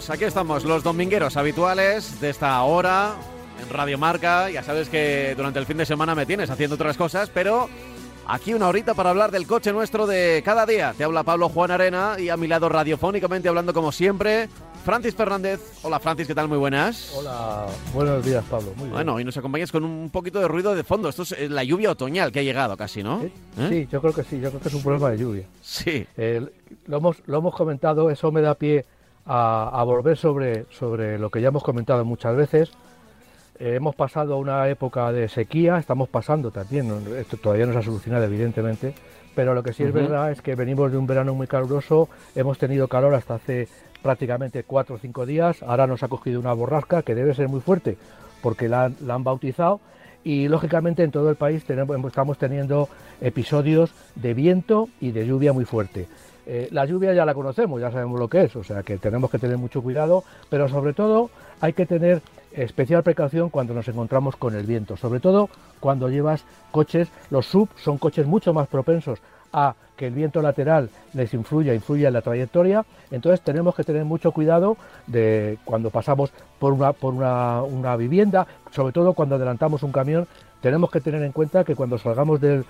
amigos? Aquí estamos, los domingueros habituales de esta hora en Radio Marca. Ya sabes que durante el fin de semana me tienes haciendo otras cosas, pero aquí una horita para hablar del coche nuestro de cada día. Te habla Pablo Juan Arena y a mi lado radiofónicamente hablando como siempre, Francis Fernández. Hola Francis, ¿qué tal? Muy buenas. Hola, buenos días Pablo. Muy bien. Bueno, y nos acompañas con un poquito de ruido de fondo. Esto es eh, la lluvia otoñal que ha llegado casi, ¿no? ¿Eh? ¿Eh? Sí, yo creo que sí, yo creo que es un problema de lluvia. Sí. Eh, lo, hemos, lo hemos comentado, eso me da pie a, a volver sobre, sobre lo que ya hemos comentado muchas veces. Eh, hemos pasado una época de sequía, estamos pasando también, esto todavía no se ha solucionado evidentemente, pero lo que sí es verdad es que venimos de un verano muy caluroso, hemos tenido calor hasta hace prácticamente cuatro o cinco días, ahora nos ha cogido una borrasca que debe ser muy fuerte porque la, han- la han bautizado y lógicamente en todo el país tenemos, estamos teniendo episodios de viento y de lluvia muy fuerte. Eh, la lluvia ya la conocemos, ya sabemos lo que es, o sea que tenemos que tener mucho cuidado, pero sobre todo hay que tener especial precaución cuando nos encontramos con el viento, sobre todo cuando llevas coches, los sub son coches mucho más propensos a que el viento lateral les influya, influya en la trayectoria, entonces tenemos que tener mucho cuidado de cuando pasamos por una, por una, una vivienda, sobre todo cuando adelantamos un camión, tenemos que tener en cuenta que cuando salgamos del,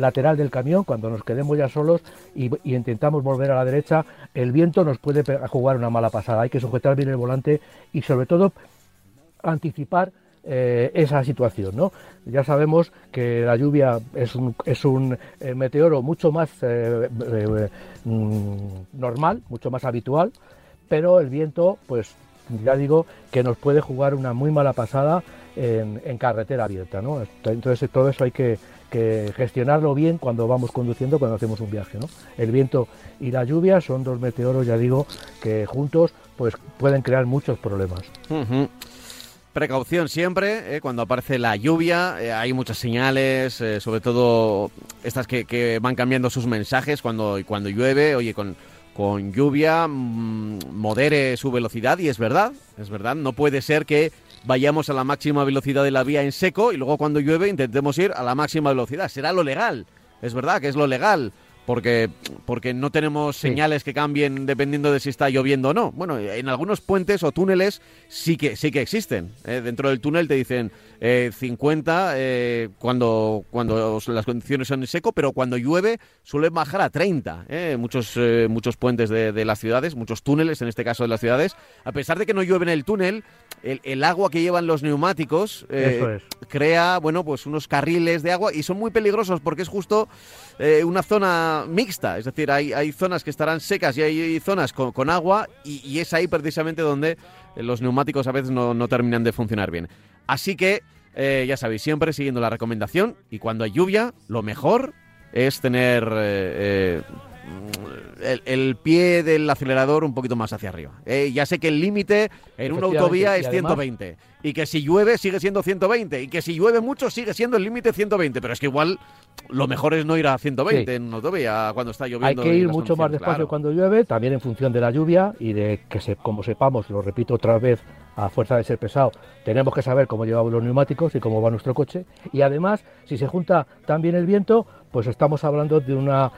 lateral del camión, cuando nos quedemos ya solos y, intentamos volver a la derecha, el viento nos puede jugar una mala pasada. Hay que sujetar bien el volante y sobre todo anticipar eh, esa situación. ¿no? Ya sabemos que la lluvia es un, eh, meteoro mucho más eh, mm, normal, mucho más habitual, pero el viento, pues ya digo, que nos puede jugar una muy mala pasada en, carretera abierta. ¿no? Entonces todo eso hay que, gestionarlo bien cuando vamos conduciendo, cuando hacemos un viaje. ¿no? El viento y la lluvia son dos meteoros, ya digo, que juntos pues pueden crear muchos problemas. Precaución siempre, eh, cuando aparece la lluvia, eh, hay muchas señales, eh, sobre todo estas que, que van cambiando sus mensajes cuando, cuando llueve, oye, con, con lluvia mm, modere su velocidad y es verdad, es verdad, no puede ser que vayamos a la máxima velocidad de la vía en seco y luego cuando llueve intentemos ir a la máxima velocidad, será lo legal, es verdad que es lo legal. Porque, porque no tenemos Sí. señales que cambien dependiendo de si está lloviendo o no. Bueno, en algunos puentes o túneles sí que, sí que existen. ¿eh? Dentro del túnel te dicen eh, 50 eh, cuando, cuando las condiciones son en seco, pero cuando llueve suelen bajar a 30. ¿eh? Muchos, eh, muchos puentes de, de las ciudades, muchos túneles en este caso de las ciudades. A pesar de que no llueve en el túnel, el, el agua que llevan los neumáticos eh, es. crea bueno pues unos carriles de agua y son muy peligrosos porque es justo una zona mixta, es decir, hay, hay zonas que estarán secas y hay zonas con, con agua y, y es ahí precisamente donde los neumáticos a veces no, no terminan de funcionar bien. Así que, eh, ya sabéis, siempre siguiendo la recomendación y cuando hay lluvia, lo mejor es tener eh, eh, el, el pie del acelerador un poquito más hacia arriba. Eh, ya sé que el límite en una autovía y es además- 120 y que si llueve sigue siendo 120 y que si llueve mucho sigue siendo el límite 120, pero es que igual lo mejor es no ir a 120 Sí. en una autovía cuando está Hay lloviendo. que y ir mucho más despacio claro. cuando llueve, también en función de la lluvia y de que, se, como sepamos, lo repito otra vez, a fuerza de ser pesado, tenemos que saber cómo llevamos los neumáticos y cómo va nuestro coche. Y además, si se junta también el viento, pues estamos hablando de una,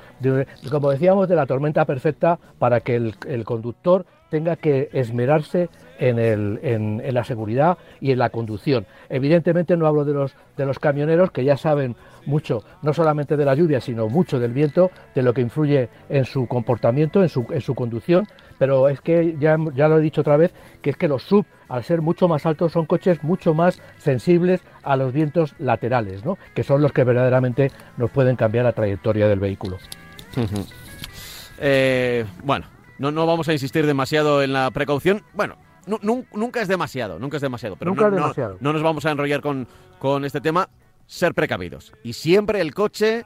como decíamos, de la tormenta perfecta para que el, conductor tenga que esmerarse en, la seguridad y en la conducción. Evidentemente no hablo de los, camioneros que ya saben mucho, no solamente de la lluvia, sino mucho del viento, de lo que influye en su comportamiento, en su conducción, pero es que ya, ya lo he dicho otra vez, que es que los sub, al ser mucho más altos, son coches mucho más sensibles a los vientos laterales, ¿no? que son los que verdaderamente nos pueden cambiar la trayectoria del vehículo. Eh, bueno, no, no vamos a insistir demasiado en la precaución. Bueno, nu- nun- nunca es demasiado, nunca es demasiado. Pero Nunca no, es no- demasiado. no nos vamos a enrollar con, con este tema. Ser precavidos. Y siempre el coche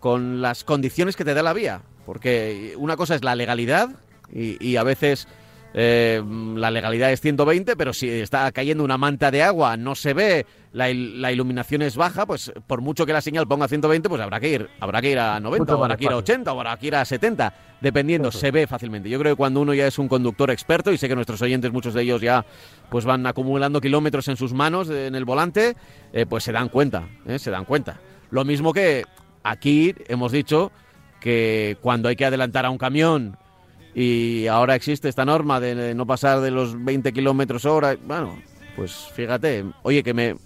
con las condiciones que te da la vía. Porque una cosa es la legalidad y, a veces eh, la legalidad es 120, pero si está cayendo una manta de agua, no se ve, la, iluminación es baja, pues por mucho que la señal ponga 120, pues habrá que ir, habrá que ir a 90, o habrá que ir a 80, o habrá que ir a 70, dependiendo, se ve fácilmente. Yo creo que cuando uno ya es un conductor experto, y sé que nuestros oyentes, muchos de ellos ya pues van acumulando kilómetros en sus manos, en el volante, eh, pues se dan cuenta, eh, se dan cuenta. Lo mismo que aquí hemos dicho que cuando hay que adelantar a un camión y ahora existe esta norma de no pasar de los 20 kilómetros hora, bueno, pues fíjate, oye, que me,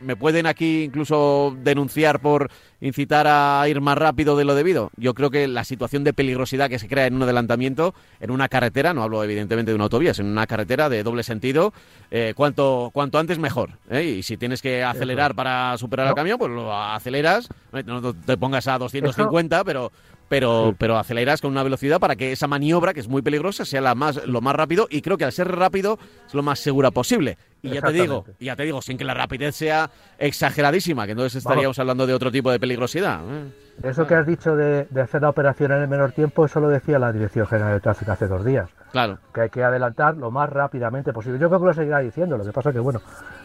me pueden aquí incluso denunciar por incitar a ir más rápido de lo debido. Yo creo que la situación de peligrosidad que se crea en un adelantamiento, en una carretera, no hablo evidentemente de una autovía, en una carretera de doble sentido, eh, cuanto, cuanto antes mejor. ¿eh? Y si tienes que acelerar para superar al camión, pues lo aceleras, no te pongas a 250, pero pero, pero aceleras con una velocidad para que esa maniobra, que es muy peligrosa, sea la más, lo más rápido y creo que al ser rápido es lo más segura posible. Y ya te digo, ya te digo, sin que la rapidez sea exageradísima, que entonces estaríamos hablando de otro tipo de peligrosidad. ¿eh? Eso que has dicho de, hacer la operación en el menor tiempo, eso lo decía la Dirección General de Tráfico hace dos días. Claro. Que hay que adelantar lo más rápidamente posible. Yo creo que lo seguirá diciendo, lo que pasa que, bueno,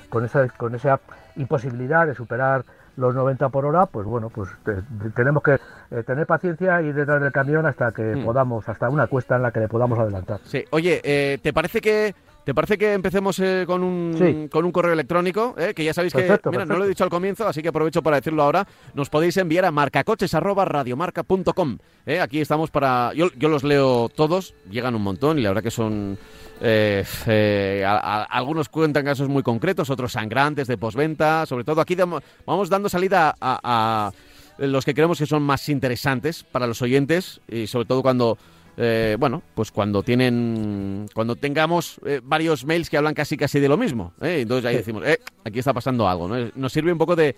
con esa, con esa imposibilidad de superar los 90 por hora, pues bueno, pues tenemos que eh, tener paciencia y detrás del camión hasta que mm. podamos, hasta una cuesta en la que le podamos adelantar. Sí, oye, eh, ¿te parece que ¿Te parece que empecemos eh, con, un, con un correo electrónico? que ya sabéis que, mira, no lo he dicho al comienzo, así que aprovecho para decirlo ahora. Nos podéis enviar a marcacoches.radiomarca.com. aquí estamos para... Yo, yo los leo todos, llegan un montón y la verdad que son eh, eh, algunos cuentan casos muy concretos, otros sangrantes de posventa. Sobre todo aquí vamos dando salida a, los que creemos que son más interesantes para los oyentes y sobre todo cuando eh, bueno, pues cuando tienen, cuando tengamos eh, varios mails que hablan casi casi de lo mismo, ¿eh? entonces ahí decimos, eh, aquí está pasando algo, ¿no? Nos sirve un poco de,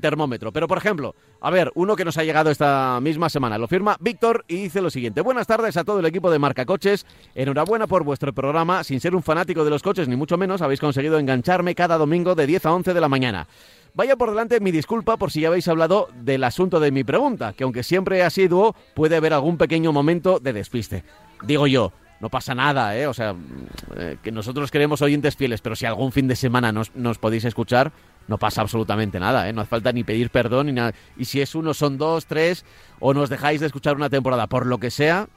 termómetro. Pero por ejemplo, a ver, uno que nos ha llegado esta misma semana, lo firma Víctor y dice lo siguiente: Buenas tardes a todo el equipo de Marca Coches, enhorabuena por vuestro programa. Sin ser un fanático de los coches ni mucho menos, habéis conseguido engancharme cada domingo de 10 a 11 de la mañana. Vaya por delante mi disculpa por si ya habéis hablado del asunto de mi pregunta, que aunque siempre ha sido, puede haber algún pequeño momento de despiste. Digo yo, no pasa nada, ¿eh? O sea, eh, que nosotros queremos oyentes fieles, pero si algún fin de semana nos, nos podéis escuchar, no pasa absolutamente nada, ¿eh? No hace falta ni pedir perdón ni nada. Y si es uno, son dos, tres, o nos dejáis de escuchar una temporada por lo que sea,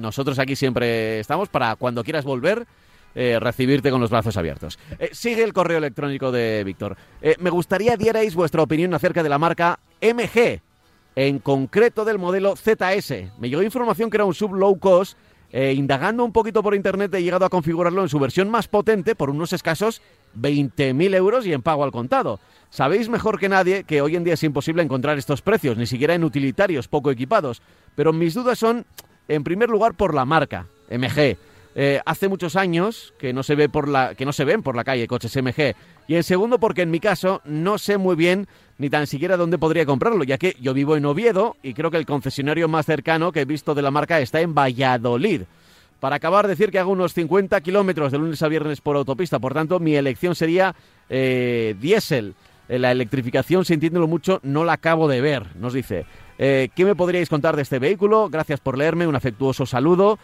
nosotros aquí siempre estamos para cuando quieras volver eh, recibirte con los brazos abiertos. Eh, sigue el correo electrónico de Víctor. Eh, me gustaría dierais vuestra opinión acerca de la marca MG, en concreto del modelo ZS. Me llegó información que era un sub low cost. indagando un poquito por internet he llegado a configurarlo en su versión más potente por unos escasos 20.000 euros y en pago al contado. Sabéis mejor que nadie que hoy en día es imposible encontrar estos precios, ni siquiera en utilitarios poco equipados. Pero mis dudas son, en primer lugar, por la marca, MG. Eh, hace muchos años que no se ve por la que no se ven por la calle coches MG y en segundo porque en mi caso no sé muy bien ni tan siquiera dónde podría comprarlo ya que yo vivo en Oviedo y creo que el concesionario más cercano que he visto de la marca está en Valladolid. Para acabar, decir que hago unos 50 kilómetros de lunes a viernes por autopista, por tanto mi elección sería eh, diésel. Eh, la electrificación, sintiéndolo mucho, no la acabo de ver, nos dice. ¿Qué me podríais contar de este vehículo? Gracias por leerme, un afectuoso saludo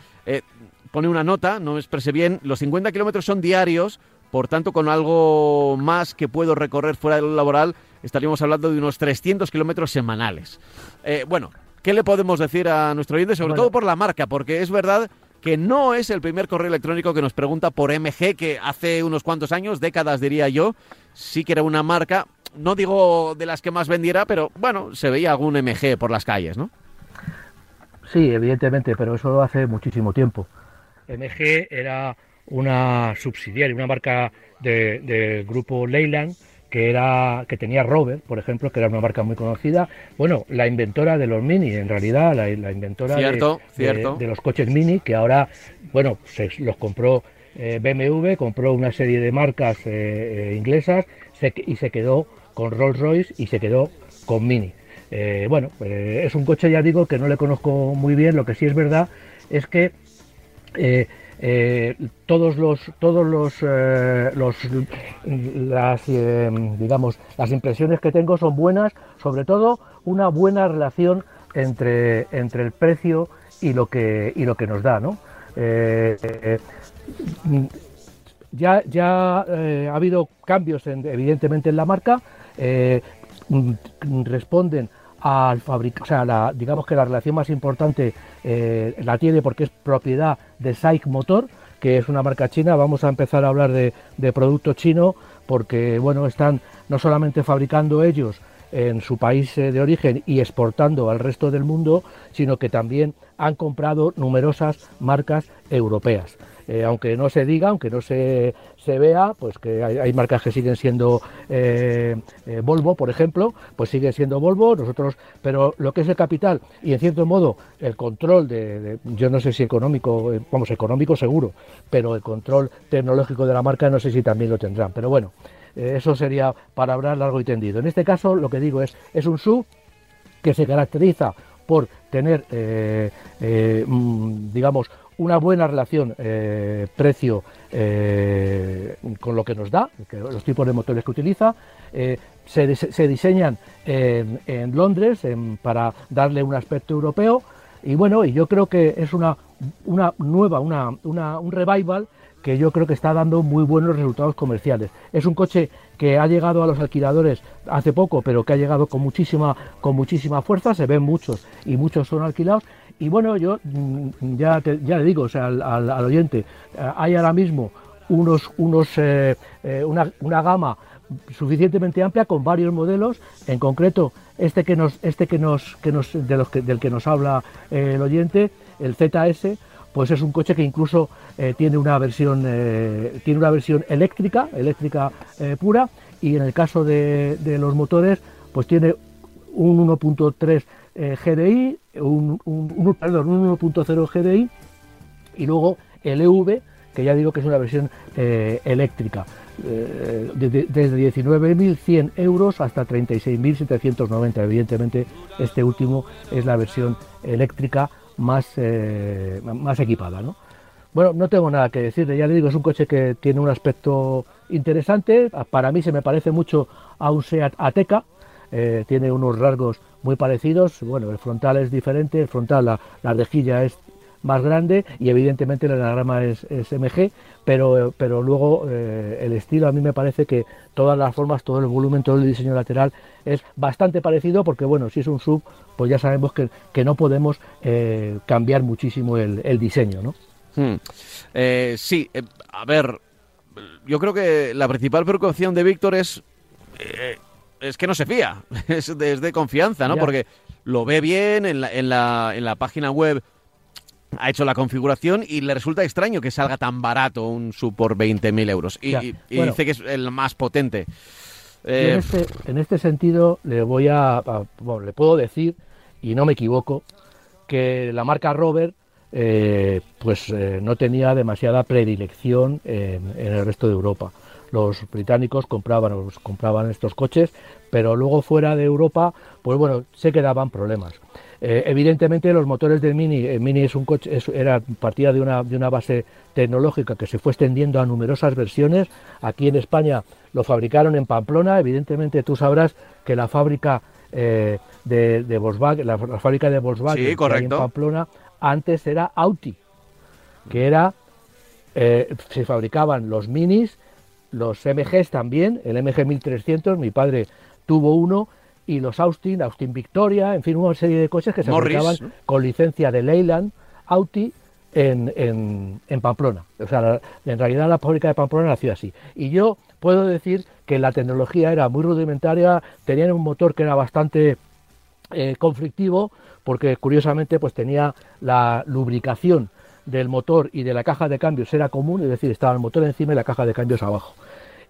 pone una nota, no me expresé bien, los 50 kilómetros son diarios, por tanto con algo más que puedo recorrer fuera del laboral estaríamos hablando de unos 300 kilómetros semanales. Eh, bueno, ¿qué le podemos decir a nuestro oyente? Sobre todo por la marca, porque es verdad que no es el primer correo electrónico que nos pregunta por MG, que hace unos cuantos años, décadas diría yo, sí que era una marca, no digo de las que más vendiera, pero bueno, se veía algún MG por las calles, ¿no? Sí, evidentemente, pero eso hace muchísimo tiempo. MG era una subsidiaria, una marca del grupo Leyland que era que tenía Robert, por ejemplo, que era una marca muy conocida. Bueno, la inventora de los Mini, en realidad, la, inventora de, los coches Mini, que ahora, bueno, se, los compró eh, BMW, compró una serie de marcas eh, eh, inglesas y se quedó con Rolls Royce y se quedó con Mini. bueno, es un coche, ya digo, que no le conozco muy bien. Lo que sí es verdad es que eh, eh, todos los todos los, eh, los las digamos las impresiones que tengo son buenas sobre todo una buena relación entre entre el precio y lo que, y lo que nos da, ¿no? Ya ya ha habido cambios evidentemente en la marca, responden al sea, digamos que la relación más importante la tiene porque es propiedad de SAIC Motor, que es una marca china. Vamos a empezar a hablar de, de producto chino porque, bueno, están no solamente fabricando ellos en su país eh, de origen y exportando al resto del mundo, sino que también han comprado numerosas marcas europeas. Eh, aunque no se diga, aunque no se, se vea, pues que hay, marcas que siguen siendo eh, Volvo, por ejemplo, pues sigue siendo Volvo, nosotros, pero lo que es el capital y en cierto modo el control de, yo no sé si económico, vamos, económico seguro, pero el control tecnológico de la marca no sé si también lo tendrán, pero bueno, eso sería para hablar largo y tendido. En este caso, lo que digo es, es un SUV que se caracteriza por tener, eh, eh, mm, digamos, una buena relación eh, precio con lo que nos da, los tipos de motores que utiliza. Se, diseñan en, Londres para darle un aspecto europeo y bueno, y yo creo que es una, una nueva, una, un revival que yo creo que está dando muy buenos resultados comerciales. Es un coche que ha llegado a los alquiladores hace poco, pero que ha llegado con muchísima, con muchísima fuerza, se ven muchos y muchos son alquilados. Y bueno, yo mm, ya, ya le digo o sea, al, oyente, eh, hay ahora mismo unos, unos, eh, eh, una, una gama suficientemente amplia con varios modelos, en concreto este que nos, este que nos, que nos, de los que, del que nos habla el oyente, el ZS, pues es un coche que incluso tiene una versión tiene una versión eléctrica, eléctrica pura, y en el caso de, los motores, pues tiene un 1.3 GDI, un, perdón, un 1.0 GDI y luego el EV, que ya digo que es una versión eléctrica. desde 19.100 euros hasta 36.790. Evidentemente, este último es la versión eléctrica más, eh, más equipada. ¿no? Bueno, no tengo nada que decirle, ya le digo, es un coche que tiene un aspecto interesante, para mí se me parece mucho a un Seat Ateca, eh, tiene unos rasgos muy parecidos, bueno, el frontal es diferente, el frontal, la, la rejilla es más grande y evidentemente el anagrama es, MG, pero, pero luego eh, el estilo a mí me parece que todas las formas, todo el volumen, todo el diseño lateral es bastante parecido porque bueno, si es un sub, pues ya sabemos que, que no podemos eh, cambiar muchísimo el, diseño, ¿no? Hmm. Eh, sí, a ver, yo creo que la principal preocupación de Víctor es, es que no se fía, es de, confianza, ¿no? Porque lo ve bien en la, en la, en la página web ha hecho la configuración y le resulta extraño que salga tan barato un sub por 20.000 euros. Y, dice que es el más potente. En, eh, este, en, este, sentido le voy a, le puedo decir, y no me equivoco, que la marca Robert eh, pues eh, no tenía demasiada predilección en, el resto de Europa. Los británicos compraban, compraban estos coches, pero luego fuera de Europa, pues bueno, se quedaban problemas. Eh, evidentemente los motores del Mini, el Mini es un coche, era partida de una, de una base tecnológica que se fue extendiendo a numerosas versiones. Aquí en España lo fabricaron en Pamplona. Evidentemente tú sabrás que la fábrica eh, de, Volkswagen, la, fábrica de Volkswagen en Pamplona antes era Audi, que era eh, se fabricaban los Minis, los MGs también, el MG 1300. Mi padre tuvo uno y los Austin, Austin Victoria, en fin, una serie de coches que se fabricaban con licencia de Leyland Audi en, en, Pamplona. O sea, en realidad la fábrica de Pamplona nació así. Y yo puedo decir que la tecnología era muy rudimentaria, tenían un motor que era bastante eh, conflictivo, porque curiosamente pues tenía la lubricación del motor y de la caja de cambios era común, es decir, estaba el motor encima y la caja de cambios abajo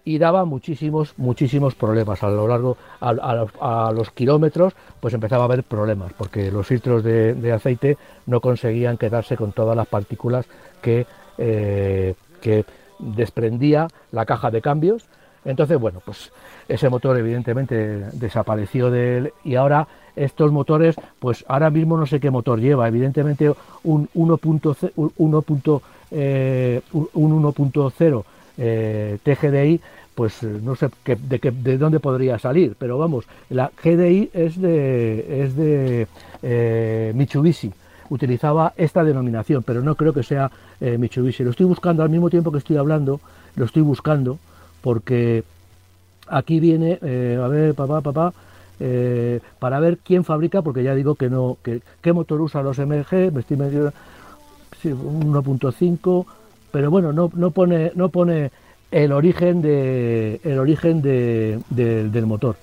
y daba muchísimos, muchísimos problemas. A lo largo, a, los kilómetros, pues empezaba a haber problemas, porque los filtros de, aceite no conseguían quedarse con todas las partículas que, eh, que desprendía la caja de cambios. Entonces, bueno, pues ese motor evidentemente desapareció de él y ahora estos motores, pues ahora mismo no sé qué motor lleva, evidentemente un 1.0 un 1.0 eh, TGDI pues eh, no sé de, qué, de dónde podría salir, pero vamos, la GDI es de, es de eh, Mitsubishi, utilizaba esta denominación, pero no creo que sea eh, Mitsubishi. Lo estoy buscando al mismo tiempo que estoy hablando, lo estoy buscando porque aquí viene, eh, a ver, papá, papá, eh, para ver quién fabrica, porque ya digo que no, que, qué motor usa los MG, me estoy medio, 1.5, pero bueno, no, no pone, no pone el origen de, el origen de, del motor.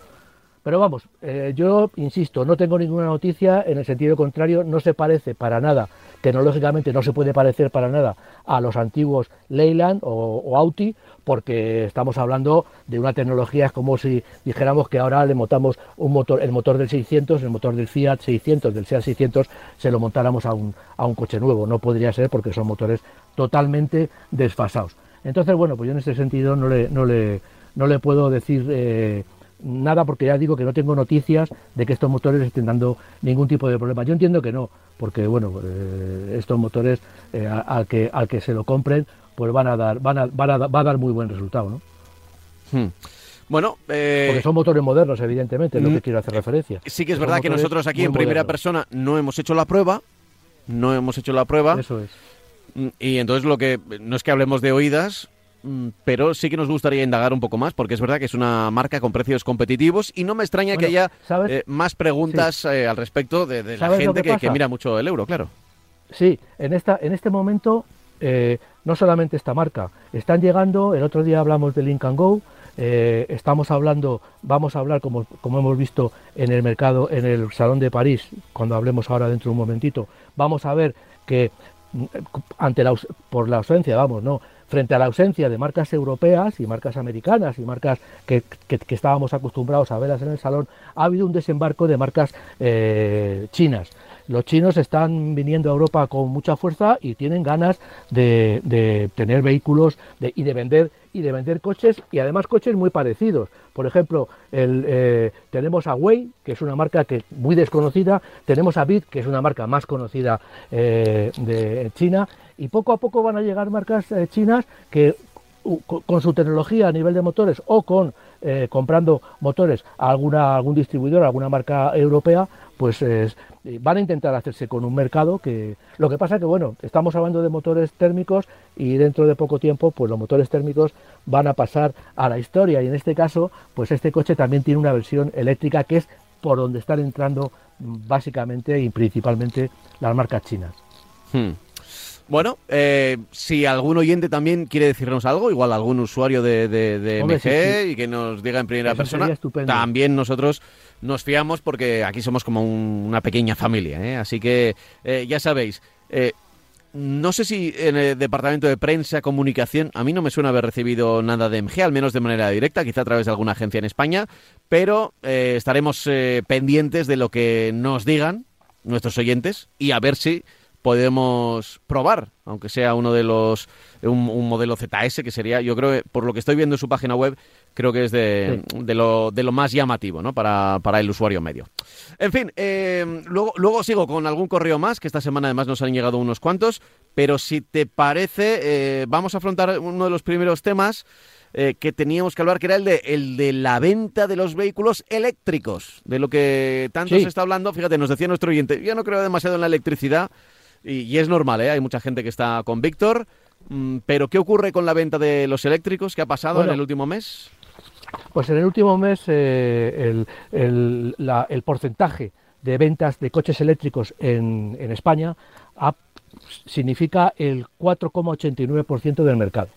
Pero vamos, eh, yo insisto, no tengo ninguna noticia en el sentido contrario, no se parece para nada, tecnológicamente no se puede parecer para nada a los antiguos Leyland o, Audi, porque estamos hablando de una tecnología, es como si dijéramos que ahora le montamos un motor, el motor del 600, el motor del Fiat 600, del Seat 600, se lo montáramos a un, a un coche nuevo, no podría ser porque son motores totalmente desfasados. Entonces, bueno, pues yo en ese sentido no le, no le, no le puedo decir... Eh, nada porque ya digo que no tengo noticias de que estos motores estén dando ningún tipo de problema. Yo entiendo que no, porque bueno, eh, estos motores eh, al que al que se lo compren, pues van a dar van a, van a, va a dar muy buen resultado, ¿no? Hmm. Bueno, eh, porque son motores modernos, evidentemente, es lo que mm, quiero hacer referencia. Sí que es verdad que nosotros aquí en primera persona no hemos hecho la prueba, no hemos hecho la prueba. Eso es. Mm, y entonces lo que no es que hablemos de oídas, pero sí que nos gustaría indagar un poco más, porque es verdad que es una marca con precios competitivos y no me extraña que haya eh, más preguntas eh, al respecto de, la gente que, mira mucho el euro, claro. Sí, en, esta, en este momento eh, no solamente esta marca, están llegando, el otro día hablamos de Lincoln Go, estamos hablando, vamos a hablar como, como hemos visto en el mercado, en el Salón de París, cuando hablemos ahora dentro de un momentito, vamos a ver que mm, ante la, por la ausencia, vamos, no, frente a la ausencia de marcas europeas y marcas americanas y marcas que, estábamos acostumbrados a verlas en el salón, ha habido un desembarco de marcas eh, chinas. Los chinos están viniendo a Europa con mucha fuerza y tienen ganas de, tener vehículos y de vender y de vender coches y además coches muy parecidos. Por ejemplo, eh, tenemos a Wei, que es una marca que muy desconocida, tenemos a Bit, que es una marca más conocida eh, de China, y poco a poco van a llegar marcas eh, chinas que con su tecnología a nivel de motores o con comprando motores a alguna algún distribuidor, alguna marca europea, pues van a intentar hacerse con un mercado que lo que pasa que bueno, estamos hablando de motores térmicos y dentro de poco tiempo pues los motores térmicos van a pasar a la historia y en este caso pues este coche también tiene una versión eléctrica que es por donde están entrando básicamente y principalmente las marcas chinas. Hmm. Bueno, eh, si algún oyente también quiere decirnos algo, igual algún usuario de, de, MG y que nos diga en primera persona, también nosotros nos fiamos porque aquí somos como una pequeña familia. ¿eh? Así que eh, ya sabéis, no sé si en el departamento de prensa, comunicación, a mí no me suena haber recibido nada de MG, al menos de manera directa, quizá a través de alguna agencia en España, pero estaremos pendientes de lo que nos digan nuestros oyentes y a ver si podemos probar, aunque sea uno de los un, modelo ZS que sería, yo creo, por lo que estoy viendo en su página web, creo que es de, de, lo, de lo más llamativo, ¿no? Para, para el usuario medio. En fin, eh, luego, luego sigo con algún correo más, que esta semana además nos han llegado unos cuantos, pero si te parece, eh, vamos a afrontar uno de los primeros temas. Eh, que teníamos que hablar, que era el de, el de la venta de los vehículos eléctricos, de lo que tanto se está hablando. Fíjate, nos decía nuestro oyente, yo no creo demasiado en la electricidad, y, es normal, ¿eh? hay mucha gente que está con Víctor. Mm, pero, ¿qué ocurre con la venta de los eléctricos? ¿Qué ha pasado en el último mes? Pues en el último mes eh, el, porcentaje de ventas de coches eléctricos en, España significa el 4,89% del mercado.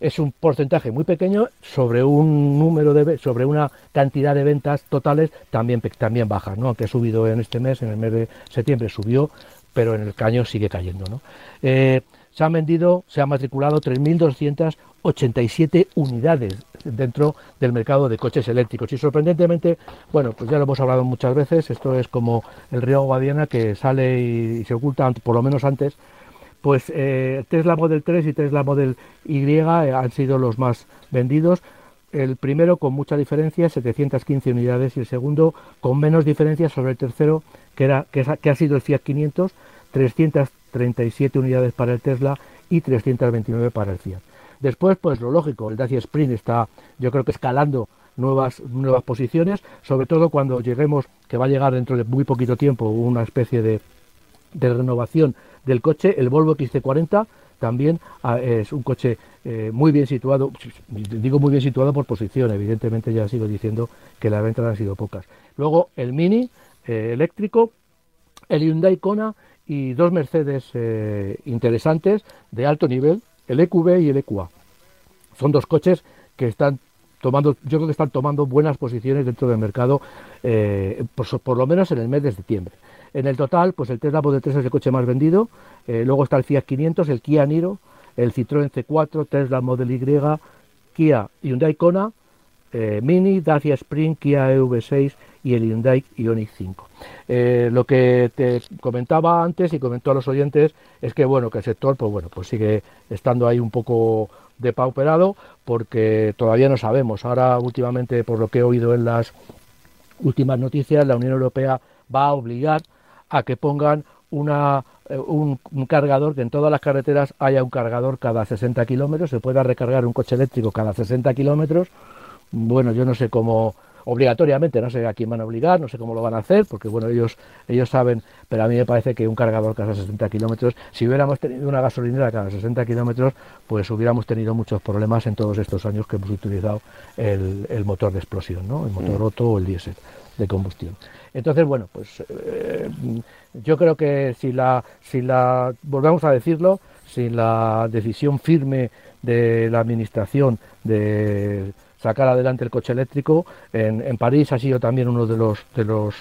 Es un porcentaje muy pequeño sobre un número de sobre una cantidad de ventas totales también también bajas, ¿no? Aunque ha subido en este mes, en el mes de septiembre subió pero en el caño sigue cayendo. ¿no? Eh, se han vendido, se han matriculado 3.287 unidades dentro del mercado de coches eléctricos. Y sorprendentemente, bueno, pues ya lo hemos hablado muchas veces, esto es como el río Guadiana que sale y, se oculta, por lo menos antes, pues eh, Tesla Model 3 y Tesla Model Y eh, han sido los más vendidos. El primero con mucha diferencia, 715 unidades, y el segundo con menos diferencia sobre el tercero, que, era, que, ha sido el Fiat 500, 337 unidades para el Tesla y 329 para el Fiat. Después, pues lo lógico, el Dacia Sprint está, yo creo que escalando nuevas, nuevas posiciones, sobre todo cuando lleguemos, que va a llegar dentro de muy poquito tiempo, una especie de de renovación del coche, el Volvo XC40 también ah, es un coche eh, muy bien situado, digo muy bien situado por posición, evidentemente ya sigo diciendo que las ventas han sido pocas. Luego el Mini eh, eléctrico, el Hyundai Kona y dos Mercedes eh, interesantes de alto nivel, el EQB y el EQA. Son dos coches que están tomando, yo creo que están tomando buenas posiciones dentro del mercado, por, por, lo menos en el mes de septiembre. En el total, pues el Tesla Model 3 es el coche más vendido, eh, luego está el Fiat 500, el Kia Niro, el Citroën C4, Tesla Model Y, Kia Hyundai Kona, eh, Mini, Dacia Spring, Kia EV6 y el Hyundai Ioniq 5. Eh, lo que te comentaba antes y comentó a los oyentes es que bueno que el sector pues bueno pues sigue estando ahí un poco depauperado porque todavía no sabemos. Ahora últimamente por lo que he oído en las últimas noticias la Unión Europea va a obligar a que pongan una, eh, un, cargador, que en todas las carreteras haya un cargador cada 60 kilómetros, se pueda recargar un coche eléctrico cada 60 kilómetros. Bueno, yo no sé cómo, obligatoriamente, no sé a quién van a obligar, no sé cómo lo van a hacer, porque bueno, ellos, ellos saben, pero a mí me parece que un cargador cada 60 kilómetros, si hubiéramos tenido una gasolinera cada 60 kilómetros, pues hubiéramos tenido muchos problemas en todos estos años que hemos utilizado el, el motor de explosión, ¿no? el motor mm. roto o el diésel de combustión. Entonces, bueno, pues eh, yo creo que si la, si la, volvemos a decirlo, si la decisión firme de la administración de sacar adelante el coche eléctrico, en, París ha sido también uno de los, de los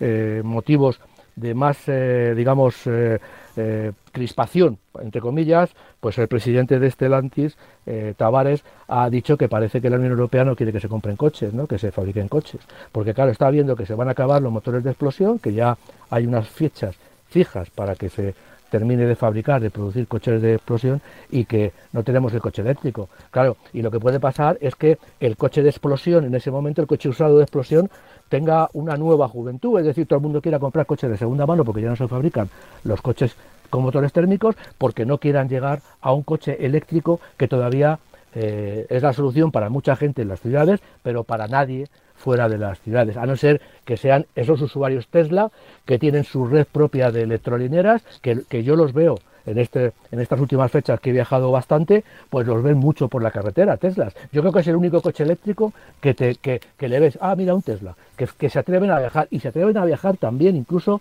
eh, motivos de más, eh, digamos, eh, crispación, entre comillas, pues el presidente de Stellantis, eh, Tavares, ha dicho que parece que la Unión Europea no quiere que se compren coches, ¿no? que se fabriquen coches. Porque claro, está viendo que se van a acabar los motores de explosión, que ya hay unas fechas fijas para que se termine de fabricar, de producir coches de explosión y que no tenemos el coche eléctrico. Claro, y lo que puede pasar es que el coche de explosión, en ese momento el coche usado de explosión, tenga una nueva juventud, es decir, todo el mundo quiera comprar coches de segunda mano porque ya no se fabrican los coches con motores térmicos, porque no quieran llegar a un coche eléctrico que todavía eh, es la solución para mucha gente en las ciudades, pero para nadie fuera de las ciudades, a no ser que sean esos usuarios Tesla que tienen su red propia de electrolineras, que, que yo los veo en, este, en estas últimas fechas que he viajado bastante, pues los ven mucho por la carretera, Teslas. Yo creo que es el único coche eléctrico que, te, que, que le ves, ah, mira un Tesla, que, que se atreven a viajar y se atreven a viajar también incluso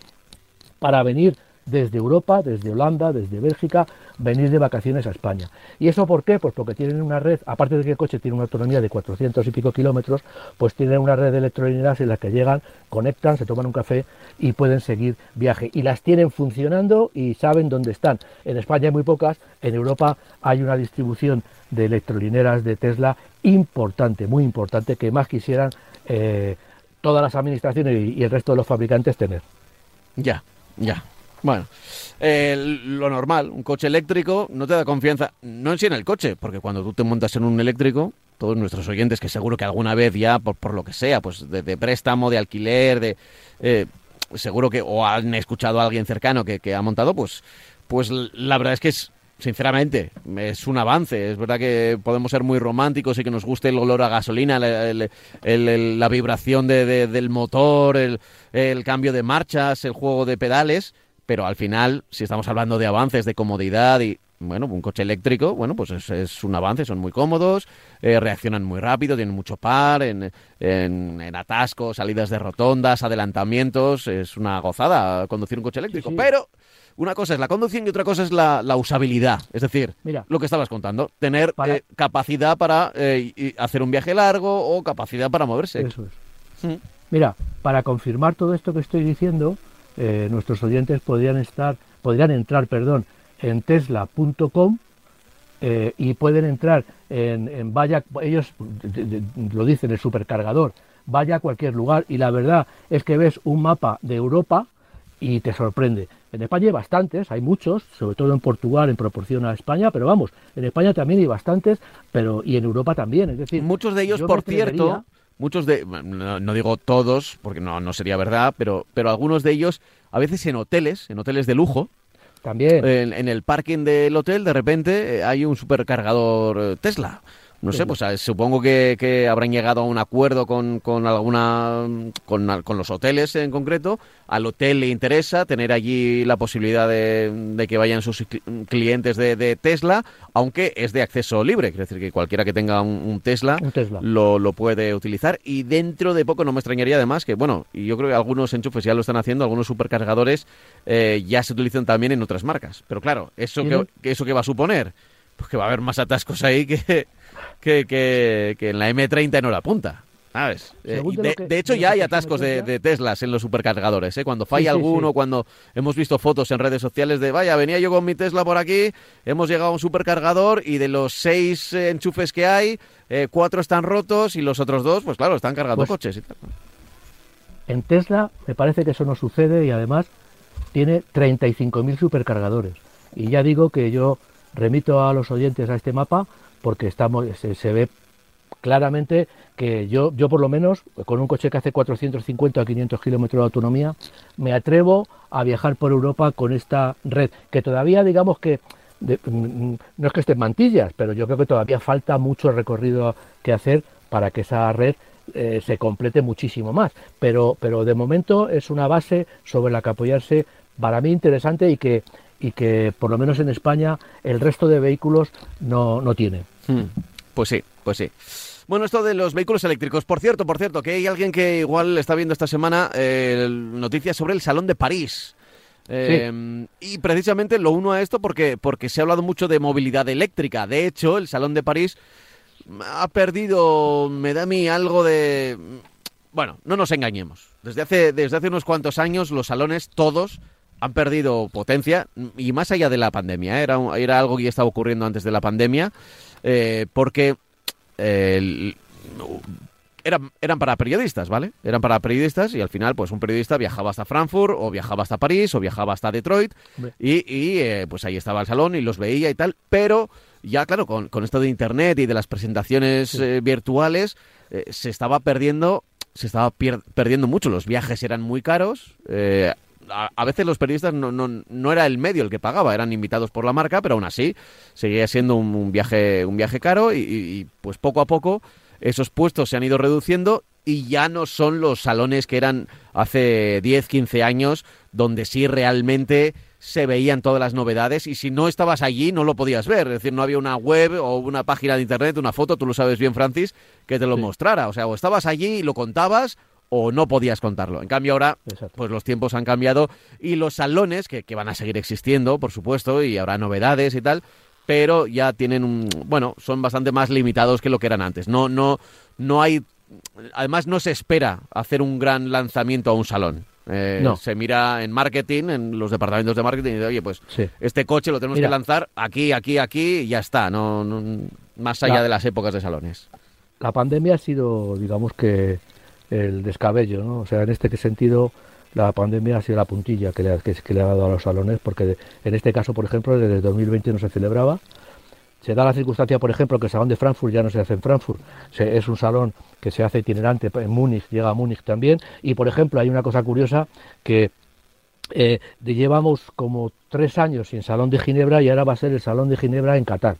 para venir desde Europa, desde Holanda, desde Bélgica, venir de vacaciones a España. ¿Y eso por qué? Pues porque tienen una red, aparte de que el coche tiene una autonomía de 400 y pico kilómetros, pues tienen una red de electrolineras en la que llegan, conectan, se toman un café y pueden seguir viaje. Y las tienen funcionando y saben dónde están. En España hay muy pocas, en Europa hay una distribución de electrolineras de Tesla importante, muy importante, que más quisieran eh, todas las administraciones y el resto de los fabricantes tener. Ya, ya. Bueno, eh, lo normal, un coche eléctrico no te da confianza, no en sí en el coche, porque cuando tú te montas en un eléctrico, todos nuestros oyentes, que seguro que alguna vez ya, por, por lo que sea, pues de, préstamo, de alquiler, de eh, seguro que, o han escuchado a alguien cercano que, que ha montado, pues, pues la verdad es que es sinceramente, es un avance. Es verdad que podemos ser muy románticos y que nos guste el olor a gasolina, la vibración del motor, el, cambio de marchas, el juego de pedales pero al final, si estamos hablando de avances de comodidad y, bueno, un coche eléctrico, bueno, pues es, un avance, son muy cómodos, eh, reaccionan muy rápido, tienen mucho par, en, en, atascos, salidas de rotondas, adelantamientos, es una gozada conducir un coche eléctrico, pero una cosa es la conducción y otra cosa es la, usabilidad, es decir, lo que estabas contando, tener eh, capacidad para eh, hacer un viaje largo o capacidad para moverse. Eso es. Mm. Mira, para confirmar todo esto que estoy diciendo, eh, nuestros oyentes podrían estar, podrían entrar, perdón, en tesla.com eh, y pueden entrar en, en vaya, ellos lo dicen el supercargador, vaya a cualquier lugar y la verdad es que ves un mapa de Europa y te sorprende. En España hay bastantes, hay muchos, sobre todo en Portugal en proporción a España, pero vamos, en España también hay bastantes, pero y en Europa también, es decir, muchos de ellos, por cierto, muchos de, no, digo todos, porque no, no sería verdad, pero, pero algunos de ellos, a veces en hoteles, en hoteles de lujo, también. En, el parking del hotel, de repente, eh, hay un supercargador eh, Tesla. No sé, pues supongo que, que, habrán llegado a un acuerdo con, con alguna con, con, los hoteles en concreto. Al hotel le interesa tener allí la posibilidad de, de que vayan sus clientes de, de, Tesla, aunque es de acceso libre, es decir, que cualquiera que tenga un, Tesla, Lo, lo, puede utilizar. Y dentro de poco no me extrañaría además que, bueno, y yo creo que algunos enchufes ya lo están haciendo, algunos supercargadores eh, ya se utilizan también en otras marcas. Pero claro, ¿eso que, ¿eso qué va a suponer? Pues que va a haber más atascos ahí que que, que, en la M30 no la apunta. ¿Sabes? Eh, de, hecho, ya hay atascos de, Teslas en los supercargadores. ¿eh? Cuando falla alguno, cuando hemos visto fotos en redes sociales de, vaya, venía yo con mi Tesla por aquí, hemos llegado a un supercargador y de los seis eh, enchufes que hay, cuatro están rotos y los otros dos, pues claro, están cargando pues coches y tal. En Tesla me parece que eso no sucede y además tiene 35.000 supercargadores. Y ya digo que yo remito a los oyentes a este mapa porque estamos, se, ve claramente que yo, yo por lo menos, con un coche que hace 450 o 500 kilómetros de autonomía, me atrevo a viajar por Europa con esta red, que todavía digamos que mm, no es que esté en mantillas, pero yo creo que todavía falta mucho recorrido que hacer para que esa red eh, se complete muchísimo más. Pero, pero de momento es una base sobre la que apoyarse para mí interesante y que, y que por lo menos en España el resto de vehículos no, no tiene. Hmm. Pues sí, pues sí. Bueno, esto de los vehículos eléctricos. Por cierto, por cierto, que hay alguien que igual está viendo esta semana eh, noticias sobre el Salón de París. Eh, y precisamente lo uno a esto porque, porque se ha hablado mucho de movilidad eléctrica. De hecho, el Salón de París ha perdido, me da a mí algo de... Bueno, no nos engañemos. Desde hace, desde hace unos cuantos años los salones, todos, han perdido potencia y más allá de la pandemia. ¿eh? Era, era algo que ya estaba ocurriendo antes de la pandemia. Eh, porque eran, eran para periodistas, ¿vale? Eran para periodistas y al final, pues un periodista viajaba hasta Frankfurt o viajaba hasta París o viajaba hasta Detroit y, eh, pues ahí estaba el salón y los veía y tal, pero ya claro, con, esto de Internet y de las presentaciones eh, virtuales, se estaba perdiendo se estaba perdiendo mucho, los viajes eran muy caros, a, veces los periodistas no, no, no, era el medio el que pagaba, eran invitados por la marca, pero aún así seguía siendo un, viaje, un viaje caro y, pues poco a poco esos puestos se han ido reduciendo y ya no son los salones que eran hace 10, 15 años, donde sí realmente se veían todas las novedades y si no estabas allí no lo podías ver, es decir, no había una web o una página de internet, una foto, tú lo sabes bien Francis, que te lo mostrara, o sea, o estabas allí y lo contabas o no podías contarlo. En cambio ahora, pues los tiempos han cambiado y los salones, que, van a seguir existiendo, por supuesto, y habrá novedades y tal, pero ya tienen un, bueno, son bastante más limitados que lo que eran antes. No, no, no hay, además no se espera hacer un gran lanzamiento a un salón. Eh, no. Se mira en marketing, en los departamentos de marketing, y dice, oye, pues este coche lo tenemos que lanzar aquí, aquí, aquí, y ya está, no, más allá de las épocas de salones. La pandemia ha sido, digamos que, el descabello, ¿no? O sea, en este sentido la pandemia ha sido la puntilla que le, ha dado a los salones, porque en este caso, por ejemplo, desde 2020 no se celebraba. Se da la circunstancia, por ejemplo, que el Salón de Frankfurt ya no se hace en Frankfurt, es un salón que se hace itinerante en Múnich, llega a Múnich también, y por ejemplo hay una cosa curiosa que eh, llevamos como tres años sin Salón de Ginebra y ahora va a ser el Salón de Ginebra en Qatar.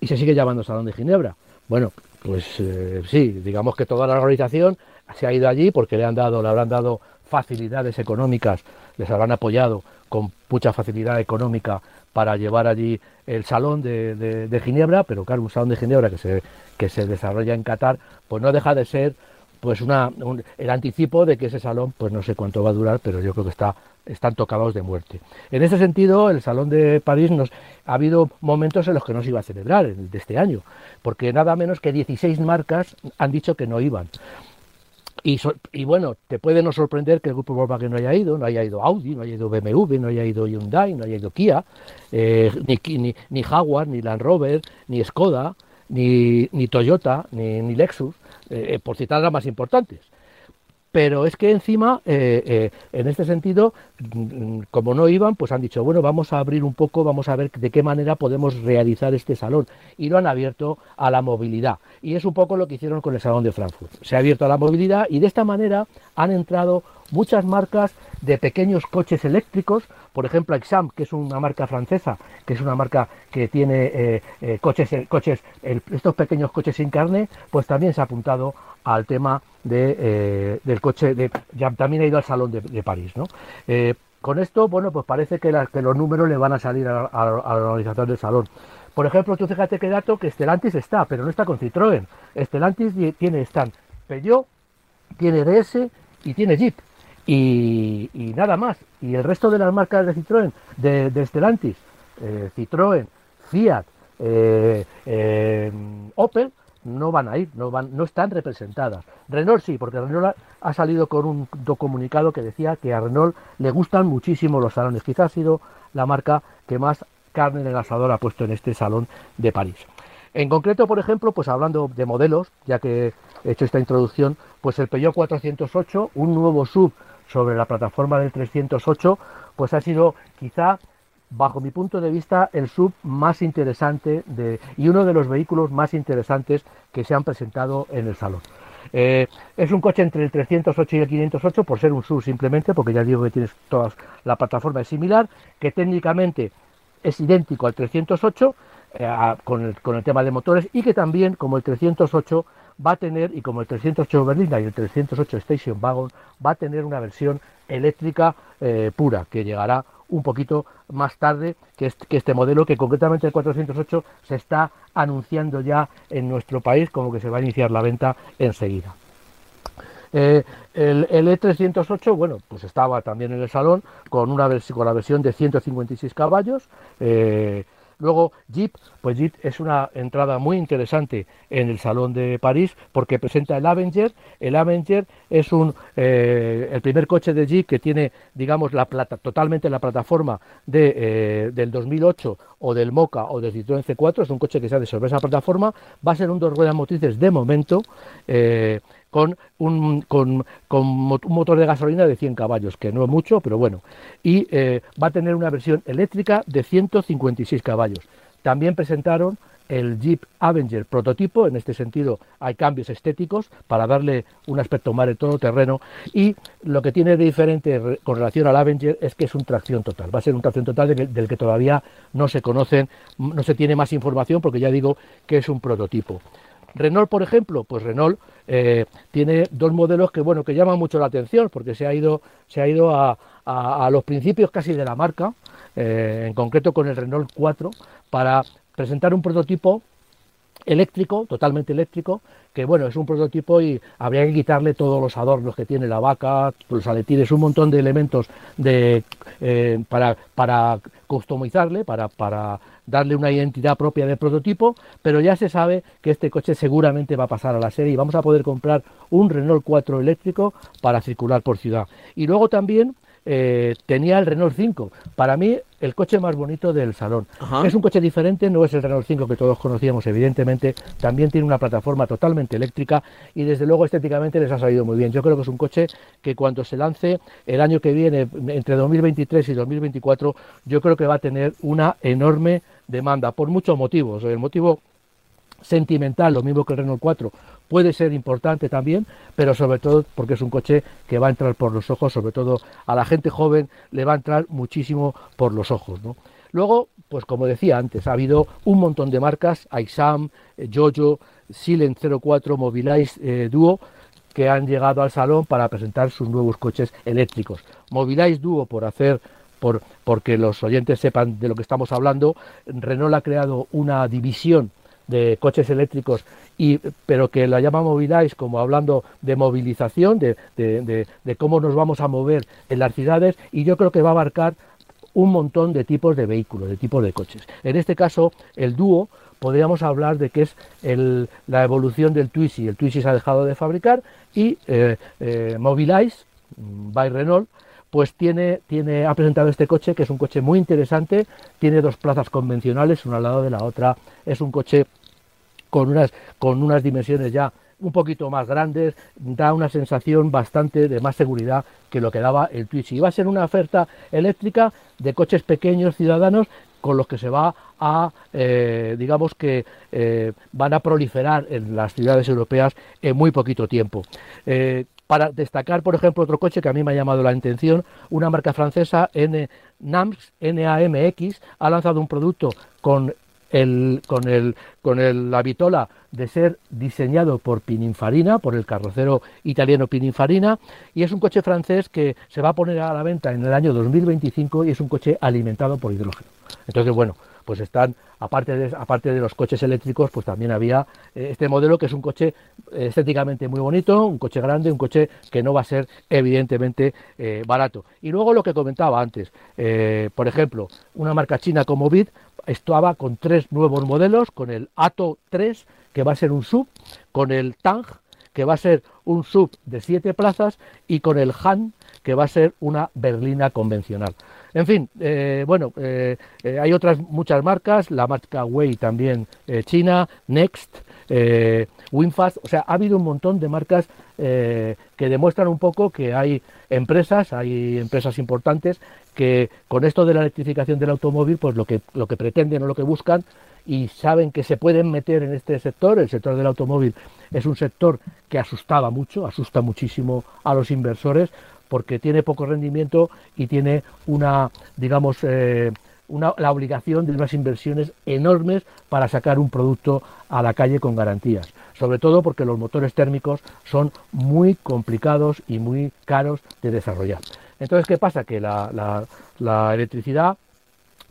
Y se sigue llamando Salón de Ginebra. Bueno, pues eh, sí, digamos que toda la organización se ha ido allí porque le han dado, le habrán dado facilidades económicas, les habrán apoyado con mucha facilidad económica para llevar allí el salón de, Ginebra, pero claro, un salón de Ginebra que se, que se desarrolla en Qatar, pues no deja de ser pues una, el anticipo de que ese salón, pues no sé cuánto va a durar, pero yo creo que está, están tocados de muerte. En ese sentido, el Salón de París nos ha habido momentos en los que no se iba a celebrar, el de este año, porque nada menos que 16 marcas han dicho que no iban. Y, bueno, te puede no sorprender que el grupo Volkswagen no haya ido, no haya ido Audi, no haya ido BMW, no haya ido Hyundai, no haya ido Kia, eh, ni, ni, Jaguar, ni Land Rover, ni Skoda, ni, ni Toyota, ni, ni Lexus, eh, por citar las más importantes. Pero es que encima, eh, eh, en este sentido, como no iban, pues han dicho, bueno, vamos a abrir un poco, vamos a ver de qué manera podemos realizar este salón. Y lo han abierto a la movilidad. Y es un poco lo que hicieron con el Salón de Frankfurt. Se ha abierto a la movilidad y de esta manera han entrado muchas marcas de pequeños coches eléctricos, por ejemplo Exam, que es una marca francesa, que es una marca que tiene eh, eh, coches, eh, coches estos pequeños coches sin carne, pues también se ha apuntado al tema de, del coche, de, ya también ha ido al Salón de, París. ¿no? con esto, bueno, pues parece que, los números le van a salir a, la organización del salón. Por ejemplo, tú fíjate qué dato que Stellantis está, pero no está con Citroën. Stellantis tiene, están Peugeot, tiene DS y tiene Jeep. Y, nada más. Y el resto de las marcas de Citroën, de, Stellantis, eh, Citroën, Fiat, eh, eh, Opel, no van a ir, no, van, no están representadas. Renault sí, porque Renault ha, salido con un comunicado que decía que a Renault le gustan muchísimo los salones. Quizás ha sido la marca que más carne en el asador ha puesto en este salón de París. En concreto, por ejemplo, pues hablando de modelos, ya que he hecho esta introducción, pues el Peugeot 408, un nuevo sub sobre la plataforma del 308, pues ha sido quizá, bajo mi punto de vista, el sub más interesante de, y uno de los vehículos más interesantes que se han presentado en el salón. Eh, es un coche entre el 308 y el 508 por ser un sub simplemente, porque ya digo que tienes todas la plataforma es similar, que técnicamente es idéntico al 308 eh, con, el, con el tema de motores y que también como el 308 va a tener, y como el 308 Berlina y el 308 Station Wagon, va a tener una versión eléctrica eh, pura, que llegará un poquito más tarde que este, que este, modelo, que concretamente el 408 se está anunciando ya en nuestro país como que se va a iniciar la venta enseguida. Eh, el, E308, bueno, pues estaba también en el salón con, una con la versión de 156 caballos. Eh, Luego Jeep, pues Jeep es una entrada muy interesante en el Salón de París porque presenta el Avenger. El Avenger es un, eh, el primer coche de Jeep que tiene, digamos, la plata, totalmente la plataforma de, eh, del 2008 o del Mocha o del Citroën C4. Es un coche que se ha sobre esa plataforma. Va a ser un dos ruedas motrices de momento. Eh, con un, con, un motor de gasolina de 100 caballos, que no es mucho, pero bueno. Y eh, va a tener una versión eléctrica de 156 caballos. También presentaron el Jeep Avenger prototipo, en este sentido hay cambios estéticos para darle un aspecto más de todo terreno y lo que tiene de diferente con relación al Avenger es que es un tracción total, va a ser un tracción total del que todavía no se conocen, no se tiene más información porque ya digo que es un prototipo. Renault, por ejemplo, pues Renault eh, tiene dos modelos que bueno que llaman mucho la atención porque se ha ido se ha ido a, los principios casi de la marca, eh, en concreto con el Renault 4, para presentar un prototipo eléctrico, totalmente eléctrico, que bueno, es un prototipo y habría que quitarle todos los adornos que tiene la vaca, los aletines, un montón de elementos de, eh, para, para customizarle, para, para darle una identidad propia de prototipo, pero ya se sabe que este coche seguramente va a pasar a la serie y vamos a poder comprar un Renault 4 eléctrico para circular por ciudad. Y luego también eh, tenía el Renault 5. Para mí, el coche más bonito del salón. Es un coche diferente, no es el Renault 5 que todos conocíamos, evidentemente. También tiene una plataforma totalmente eléctrica y, desde luego, estéticamente les ha salido muy bien. Yo creo que es un coche que cuando se lance el año que viene, entre 2023 y 2024, yo creo que va a tener una enorme demanda por muchos motivos. El motivo sentimental, lo mismo que el Renault 4, puede ser importante también, pero sobre todo porque es un coche que va a entrar por los ojos, sobre todo a la gente joven le va a entrar muchísimo por los ojos. Luego, pues como decía antes, ha habido un montón de marcas, Aisam, eh, Jojo, Silent 04, Mobilize eh, Duo, que han llegado al salón para presentar sus nuevos coches eléctricos. Mobilize Duo, por hacer por, porque los oyentes sepan de lo que estamos hablando, Renault ha creado una división de coches eléctricos, y, pero que la llama Mobilize como hablando de movilización, de, de, cómo nos vamos a mover en las ciudades, y yo creo que va a abarcar un montón de tipos de vehículos, de tipos de coches. En este caso, el dúo, podríamos hablar de que es el, la evolución del Twizy. El Twizy se ha dejado de fabricar y eh, eh, Mobilize, mm, by Renault, pues tiene, tiene, ha presentado este coche, que es un coche muy interesante, tiene dos plazas convencionales, una al lado de la otra, es un coche con unas, con unas dimensiones ya un poquito más grandes, da una sensación bastante de más seguridad que lo que daba el Twitch. Y va a ser una oferta eléctrica de coches pequeños ciudadanos con los que se va a, eh, digamos que eh, van a proliferar en las ciudades europeas en muy poquito tiempo. Eh, para destacar, por ejemplo, otro coche que a mí me ha llamado la atención, una marca francesa, N, NAMX, NAMX, ha lanzado un producto con el, con, el, con el, la vitola de ser diseñado por Pininfarina, por el carrocero italiano Pininfarina, y es un coche francés que se va a poner a la venta en el año 2025 y es un coche alimentado por hidrógeno. Entonces, bueno, pues están, aparte de, aparte de los coches eléctricos, pues también había eh, este modelo que es un coche eh, estéticamente muy bonito, un coche grande, un coche que no va a ser evidentemente eh, barato. Y luego lo que comentaba antes, por ejemplo, una marca china como BIT estaba con tres nuevos modelos, con el Ato 3, que va a ser un sub, con el Tang, que va a ser un sub de siete plazas, y con el Han, que va a ser una berlina convencional. En fin, eh, bueno, eh, eh, hay otras muchas marcas, la marca Wei también china, Next, Winfast, o sea, ha habido un montón de marcas que demuestran un poco que hay empresas, hay empresas importantes que con esto de la electrificación del automóvil, pues lo que, lo que pretenden o lo que buscan y saben que se pueden meter en este sector, el sector del automóvil es un sector que asustaba mucho, asusta muchísimo a los inversores, porque tiene poco rendimiento y tiene una, digamos, eh, una, la obligación de unas inversiones enormes para sacar un producto a la calle con garantías. Sobre todo porque los motores térmicos son muy complicados y muy caros de desarrollar. Entonces, ¿qué pasa? Que la, la electricidad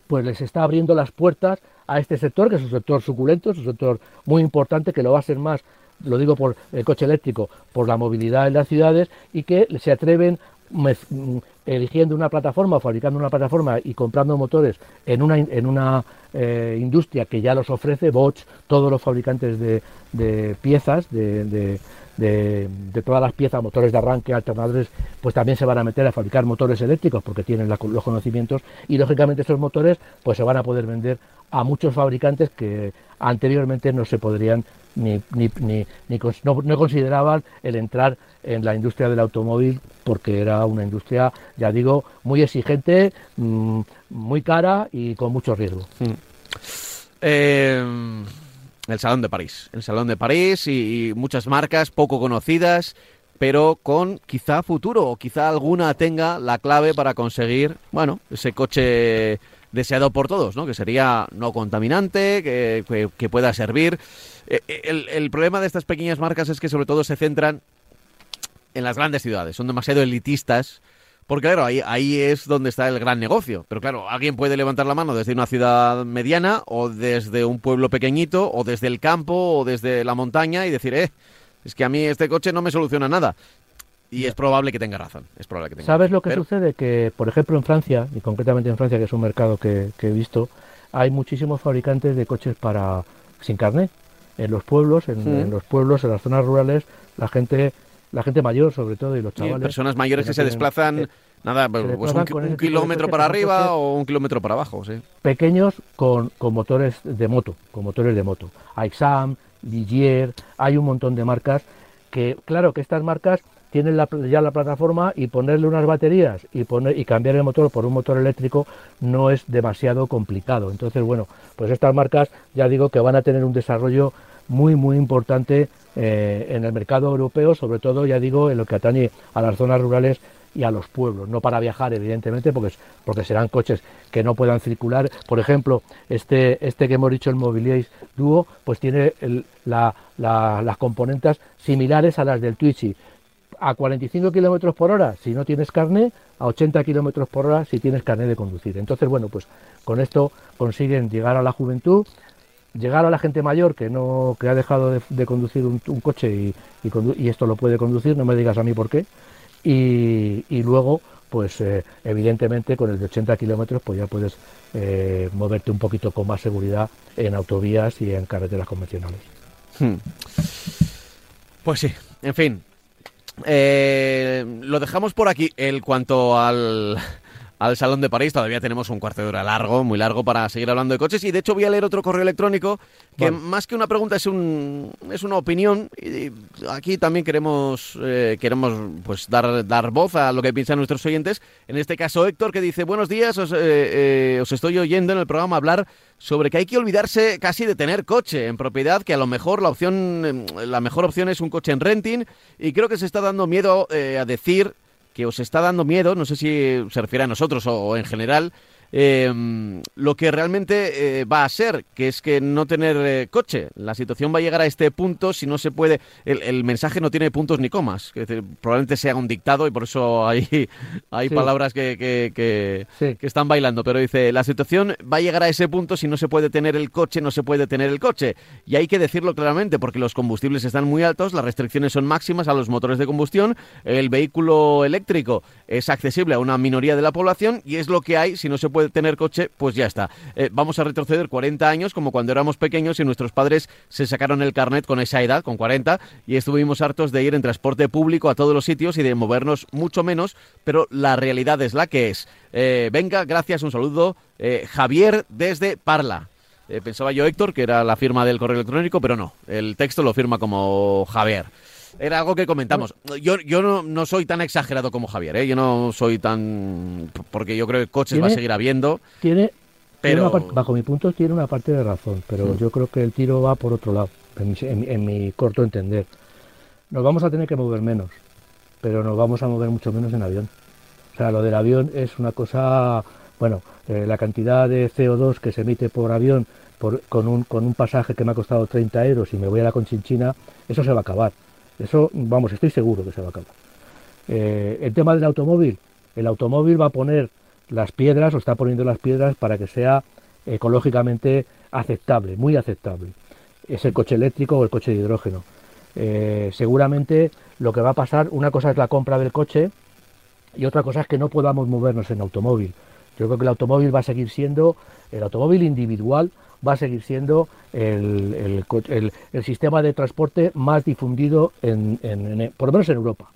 pues les está abriendo las puertas a este sector, que es un sector suculento, es un sector muy importante, que lo va a ser más lo digo por el coche eléctrico, por la movilidad en las ciudades y que se atreven mm, eligiendo una plataforma, fabricando una plataforma y comprando motores en una, en una eh, industria que ya los ofrece, Bosch, todos los fabricantes de, piezas, de, de, todas las piezas, motores de arranque, alternadores, pues también se van a meter a fabricar motores eléctricos porque tienen los conocimientos y lógicamente esos motores pues se van a poder vender a muchos fabricantes que anteriormente no se podrían ni, ni, ni, no, consideraban el entrar en la industria del automóvil porque era una industria, ya digo, muy exigente, mm, muy cara y con mucho riesgo. Mm. Eh, el Salón de París. El Salón de París y, muchas marcas poco conocidas, pero con quizá futuro o quizá alguna tenga la clave para conseguir, bueno, ese coche deseado por todos, ¿no? Que sería no contaminante, que, pueda servir. Eh, eh, el, el, problema de estas pequeñas marcas es que sobre todo se centran en las grandes ciudades, son demasiado elitistas porque claro, ahí, ahí es donde está el gran negocio. Pero claro, alguien puede levantar la mano desde una ciudad mediana o desde un pueblo pequeñito o desde el campo o desde la montaña y decir, eh, es que a mí este coche no me soluciona nada. Y es probable que tenga razón. Es probable que tenga ¿Sabes lo que sucede? Que, por ejemplo, en Francia, y concretamente en Francia, que es un mercado que, he visto, hay muchísimos fabricantes de coches para sin carnet. En los pueblos, en los pueblos, en las zonas rurales, la gente la gente mayor sobre todo y los chavales. personas mayores que, se desplazan, nada, pues un, kilómetro para arriba o un kilómetro para abajo, sí. Pequeños con, motores de moto, con motores de moto. Aixam, Ligier, hay un montón de marcas que, claro, que estas marcas tienen ya la plataforma y ponerle unas baterías y poner y cambiar el motor por un motor eléctrico no es demasiado complicado. Entonces, bueno, pues estas marcas ya digo que van a tener un desarrollo muy muy importante eh, en el mercado europeo, sobre todo, ya digo, en lo que atañe a las zonas rurales y a los pueblos, no para viajar, evidentemente, porque, porque serán coches que no puedan circular. Por ejemplo, este, este que hemos dicho, el Mobiliaris Duo, pues tiene las componentes similares a las del Twitchy. A 45 kilómetros por hora si no tienes carne, a 80 kilómetros por hora si tienes carne de conducir. Entonces, bueno, pues con esto consiguen llegar a la juventud, llegar a la gente mayor que no que ha dejado de, conducir un, coche y, esto lo puede conducir, no me digas a mí por qué, y, y luego, pues eh, evidentemente con el de 80 kilómetros pues ya puedes eh, moverte un poquito con más seguridad en autovías y en carreteras convencionales. Hmm. Pues sí, en fin. Eh, lo dejamos por aquí. El cuanto al, al Salón de París. Todavía tenemos un cuarto de hora largo, muy largo, para seguir hablando de coches. Y de hecho voy a leer otro correo electrónico que más que una pregunta es, un, es una opinión. Y aquí también queremos, eh, queremos pues dar, dar voz a lo que piensan nuestros oyentes. En este caso Héctor que dice, buenos días, os, eh, eh, os estoy oyendo en el programa hablar sobre que hay que olvidarse casi de tener coche en propiedad, que a lo mejor la opción, em, la mejor opción es un coche en renting, y creo que se está dando miedo eh, a decir que os está dando miedo, no sé si se refiere a nosotros o en general, eh, lo que realmente eh, va a ser, que es que no tener eh, coche. La situación va a llegar a este punto si no se puede. El, mensaje no tiene puntos ni comas. probablemente sea un dictado y por eso hay, hay palabras que, que, están bailando. Pero dice: la situación va a llegar a ese punto si no se puede tener el coche, no se puede tener el coche. Y hay que decirlo claramente porque los combustibles están muy altos, las restricciones son máximas a los motores de combustión, el vehículo eléctrico es accesible a una minoría de la población y es lo que hay si no se puede tener coche, pues ya está. Eh, vamos a retroceder 40 años como cuando éramos pequeños y nuestros padres se sacaron el carnet con esa edad, con 40, y estuvimos hartos de ir en transporte público a todos los sitios y de movernos mucho menos, pero la realidad es la que es. Eh, venga, gracias, un saludo. Eh, Javier desde Parla. pensaba yo Héctor, que era la firma del correo electrónico, pero no, el texto lo firma como Javier era algo que comentamos. Yo, yo no, soy tan exagerado como Javier, ¿eh? yo no soy tan... porque yo creo que coches va a seguir habiendo. Tiene, pero... bajo mi punto tiene una parte de razón, pero mm. yo creo que el tiro va por otro lado, en mi, corto entender. Nos vamos a tener que mover menos, pero nos vamos a mover mucho menos en avión. O sea, lo del avión es una cosa, bueno, eh, la cantidad de CO2 que se emite por avión por, con, un, con un pasaje que me ha costado 30 euros y me voy a la Conchinchina, eso se va a acabar. Eso, vamos, estoy seguro que se va a acabar. Eh, el tema del automóvil, el automóvil va a poner las piedras o está poniendo las piedras para que sea ecológicamente aceptable, muy aceptable. Es el coche eléctrico o el coche de hidrógeno. Eh, seguramente lo que va a pasar, una cosa es la compra del coche y otra cosa es que no podamos movernos en automóvil. Yo creo que el automóvil va a seguir siendo, el automóvil individual va a seguir siendo el, sistema de transporte más difundido, en, por lo menos en Europa.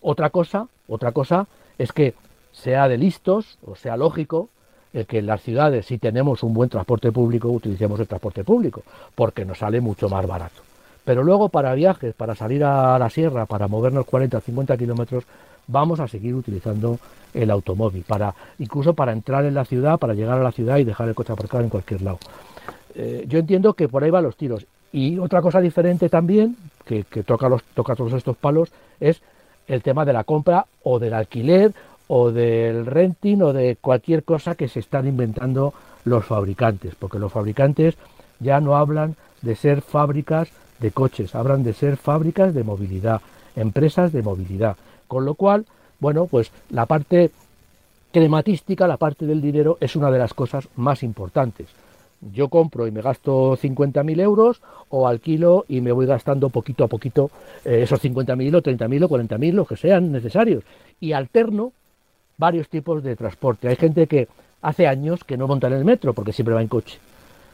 Otra cosa, otra cosa es que sea de listos o sea lógico el que en las ciudades, si tenemos un buen transporte público, utilicemos el transporte público, porque nos sale mucho más barato. Pero luego para viajes, para salir a la sierra, para movernos 40 o 50 kilómetros, vamos a seguir utilizando el automóvil, para, incluso para entrar en la ciudad, para llegar a la ciudad y dejar el coche aparcado en cualquier lado. Eh, yo entiendo que por ahí van los tiros. Y otra cosa diferente también, que, toca, los, toca todos estos palos, es el tema de la compra o del alquiler o del renting o de cualquier cosa que se están inventando los fabricantes, porque los fabricantes ya no hablan de ser fábricas de coches, hablan de ser fábricas de movilidad, empresas de movilidad. Con lo cual, bueno, pues la parte crematística, la parte del dinero, es una de las cosas más importantes yo compro y me gasto 50.000 euros o alquilo y me voy gastando poquito a poquito eh, esos 50.000 o 30.000 o 40.000, los que sean necesarios. Y alterno varios tipos de transporte. Hay gente que hace años que no monta en el metro porque siempre va en coche.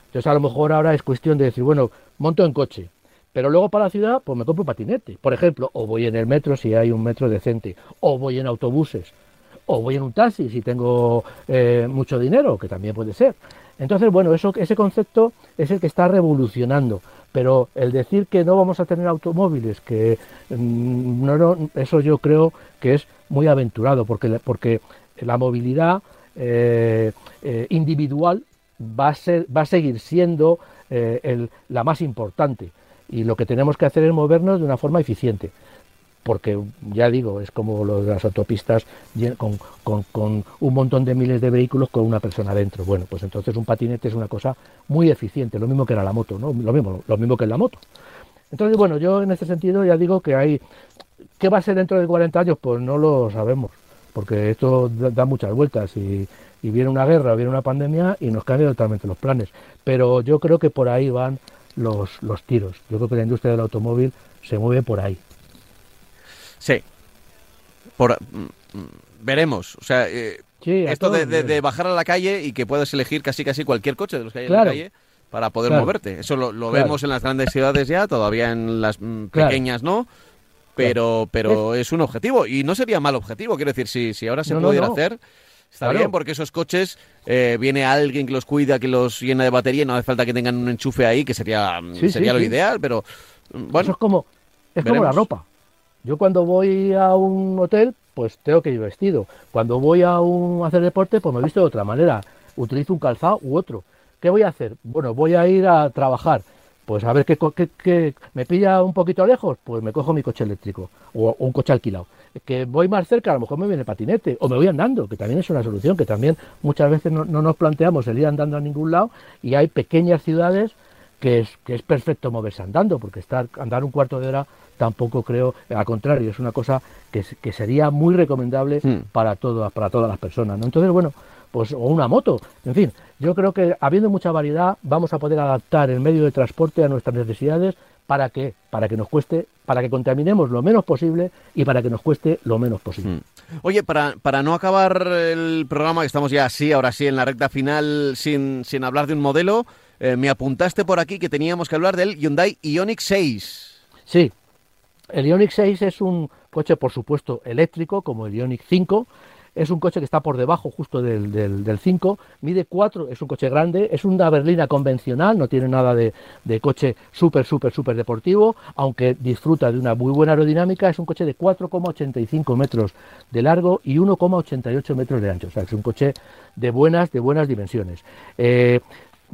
Entonces a lo mejor ahora es cuestión de decir, bueno, monto en coche, pero luego para la ciudad pues me compro un patinete. Por ejemplo, o voy en el metro si hay un metro decente, o voy en autobuses, o voy en un taxi si tengo eh, mucho dinero, que también puede ser. Entonces, bueno, ese concepto es el que está revolucionando, pero el decir que no vamos a tener automóviles, que mm, no, eso yo creo que es muy aventurado, porque, porque la movilidad eh, eh, individual va a, ser, va a seguir siendo eh, la más importante. Y lo que tenemos que hacer es movernos de una forma eficiente porque ya digo, es como lo de las autopistas con, un montón de miles de vehículos con una persona dentro. Bueno, pues entonces un patinete es una cosa muy eficiente, lo mismo que era la moto, ¿no? Lo mismo, lo mismo que en la moto. Entonces, bueno, yo en ese sentido ya digo que hay... ¿Qué va a ser dentro de 40 años? Pues no lo sabemos, porque esto da muchas vueltas y, viene una guerra, viene una pandemia y nos cambian totalmente los planes. Pero yo creo que por ahí van los, los tiros. Yo creo que la industria del automóvil se mueve por ahí. Sí. Por, mm, mm, veremos. O sea, eh, esto de, bajar a la calle y que puedas elegir casi casi cualquier coche de los que hay en la calle para poder moverte. Eso lo, vemos en las grandes ciudades ya, todavía en las mm, pequeñas no. Pero, pero es... un objetivo y no sería mal objetivo. Quiero decir, si, si ahora se pudiera hacer, Está bien, porque esos coches eh, viene alguien que los cuida, que los llena de batería, y no hace falta que tengan un enchufe ahí, que sería, sería lo ideal, pero bueno. Eso es como, es como la ropa. Yo cuando voy a un hotel, pues tengo que ir vestido. Cuando voy a, un, hacer deporte, pues me visto de otra manera. Utilizo un calzado u otro. ¿qué voy a hacer? Bueno, voy a ir a trabajar. Pues a ver qué, qué, me pilla un poquito lejos, pues me cojo mi coche eléctrico o, un coche alquilado. Que voy más cerca, a lo mejor me viene patinete o me voy andando, que también es una solución, que también muchas veces no, no nos planteamos el ir andando a ningún lado y hay pequeñas ciudades que es, que es perfecto moverse andando, porque estar andar un cuarto de hora tampoco creo, al contrario, es una cosa que, que sería muy recomendable hmm. para, todo, para todas las personas. ¿no? Entonces, bueno, pues o una moto, en fin, yo creo que habiendo mucha variedad vamos a poder adaptar el medio de transporte a nuestras necesidades para que para que nos cueste, para que contaminemos lo menos posible y para que nos cueste lo menos posible. Hmm. Oye, para, para no acabar el programa, que estamos ya así, ahora sí, en la recta final, sin, sin hablar de un modelo, eh, me apuntaste por aquí que teníamos que hablar del Hyundai Ioniq 6. Sí, el Ioniq 6 es un coche, por supuesto, eléctrico, como el Ioniq 5. Es un coche que está por debajo justo del, del, 5, mide 4, es un coche grande, es una berlina convencional, no tiene nada de, de coche súper, súper, súper deportivo, aunque disfruta de una muy buena aerodinámica, es un coche de 4,85 metros de largo y 1,88 metros de ancho, o sea, es un coche de buenas, de buenas dimensiones. Eh,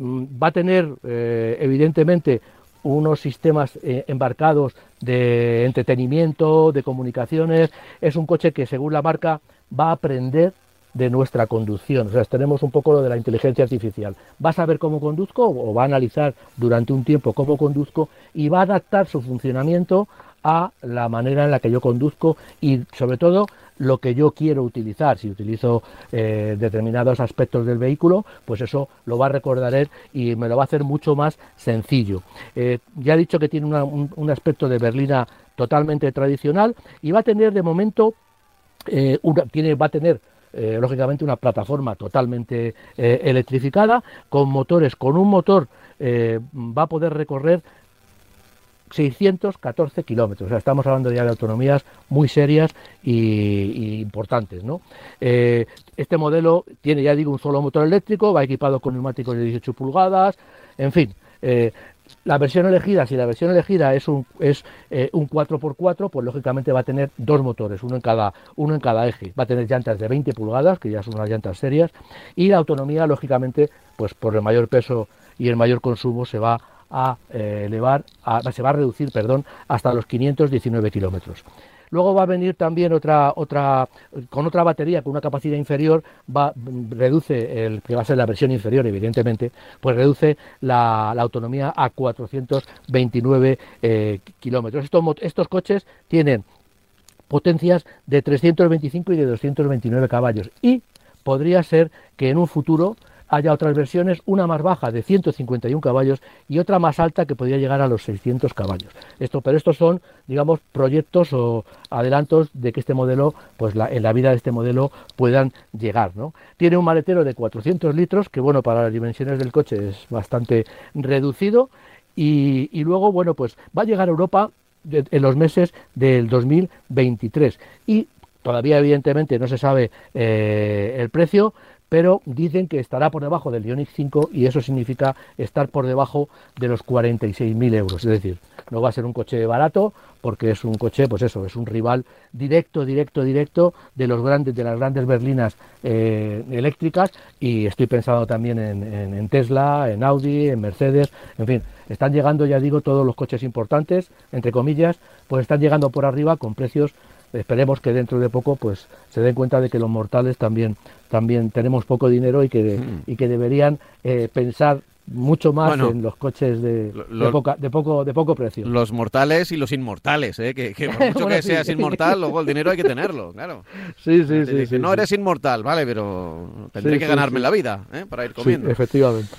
va a tener, eh, evidentemente, unos sistemas eh, embarcados de entretenimiento, de comunicaciones. Es un coche que, según la marca, va a aprender de nuestra conducción. O sea, tenemos un poco lo de la inteligencia artificial. Va a saber cómo conduzco o va a analizar durante un tiempo cómo conduzco y va a adaptar su funcionamiento a la manera en la que yo conduzco y sobre todo lo que yo quiero utilizar. Si utilizo eh, determinados aspectos del vehículo, pues eso lo va a recordar él y me lo va a hacer mucho más sencillo. Eh, ya he dicho que tiene un, aspecto de berlina totalmente tradicional y va a tener de momento, eh, tiene, va a tener lógicamente una plataforma totalmente electrificada con motores, con un motor va a poder recorrer 614 kilómetros. O sea, estamos hablando ya de autonomías muy serias y, importantes. ¿no? Eh, este modelo tiene, ya digo, un solo motor eléctrico, va equipado con neumáticos de 18 pulgadas, en fin. Eh, la versión elegida, si la versión elegida es un, es, eh, un 4x4, pues lógicamente va a tener dos motores, uno en, cada, uno en cada eje. Va a tener llantas de 20 pulgadas, que ya son unas llantas serias, y la autonomía, lógicamente, pues por el mayor peso y el mayor consumo se va a eh, elevar, se va a reducir, perdón, hasta los 519 kilómetros. Luego va a venir también otra, otra, con otra batería con una capacidad inferior, va, reduce, el, que va a ser la versión inferior, evidentemente, pues reduce la, autonomía a 429 eh, kilómetros. Estos, estos coches tienen potencias de 325 y de 229 caballos y podría ser que en un futuro haya otras versiones, una más baja de 151 caballos y otra más alta que podría llegar a los 600 caballos. Esto, pero estos son, digamos, proyectos o adelantos de que este modelo, pues en la vida de este modelo puedan llegar. ¿no? Tiene un maletero de 400 litros, que bueno, para las dimensiones del coche es bastante reducido. Y, luego, bueno, pues va a llegar a Europa en los meses del 2023. Y todavía, evidentemente, no se sabe eh, el precio, pero dicen que estará por debajo del Ioniq 5 y eso significa estar por debajo de los 46.000 euros. Es decir, no va a ser un coche barato porque es un coche, pues eso, es un rival directo, directo, directo de los grandes, de las grandes berlinas eh, eléctricas y estoy pensando también en, Tesla, en Audi, en Mercedes, en fin, están llegando, ya digo, todos los coches importantes, entre comillas, pues están llegando por arriba con precios esperemos que dentro de poco pues se den cuenta de que los mortales también también tenemos poco dinero y que, mm. y que deberían eh, pensar mucho más en los coches de, de, poco, de poco precio. Los mortales y los inmortales, ¿eh? que, por mucho que seas inmortal, luego el dinero hay que tenerlo, claro. Sí, sí, sí, No eres inmortal, vale, pero tendré que ganarme la vida ¿eh? para ir comiendo. efectivamente.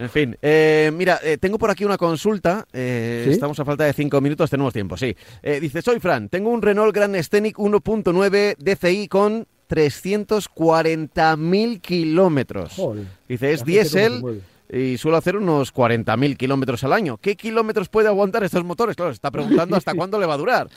En fin, eh, mira, eh, tengo por aquí una consulta. Eh, estamos a falta de cinco minutos, tenemos tiempo, sí. dice, soy Fran, tengo un Renault Grand Scenic 1.9 DCI con 340.000 kilómetros. Dice, es diésel y suelo hacer unos 40.000 kilómetros al año. ¿Qué kilómetros puede aguantar estos motores? Claro, se está preguntando hasta cuándo le va a durar.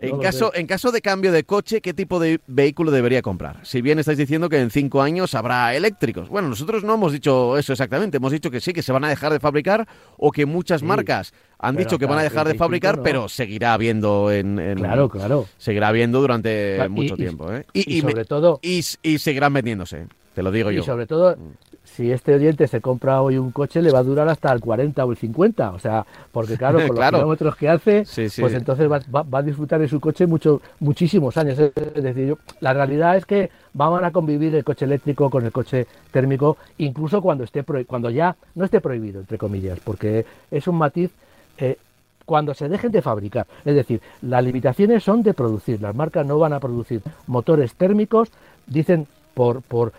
En caso, en caso de cambio de coche, ¿qué tipo de vehículo debería comprar? Si bien estáis diciendo que en cinco años habrá eléctricos. Bueno, nosotros no hemos dicho eso exactamente. Hemos dicho que sí, que se van a dejar de fabricar o que muchas marcas han dicho que van a dejar de fabricar, pero seguirá habiendo en, Claro, claro. Seguirá habiendo durante mucho tiempo. ¿eh? Y, sobre todo... Y, seguirán vendiéndose, te lo digo yo. Y sobre todo, si este oyente se compra hoy un coche, le va a durar hasta el 40 o el 50. O sea, porque claro, con los kilómetros que hace, pues entonces va, a disfrutar de su coche mucho, muchísimos años. Es decir, la realidad es que van a convivir el coche eléctrico con el coche térmico, incluso cuando, esté cuando ya no esté prohibido, entre comillas, porque es un matiz. Eh, cuando se dejen de fabricar. Es decir, las limitaciones son de producir. Las marcas no van a producir motores térmicos, dicen por, por,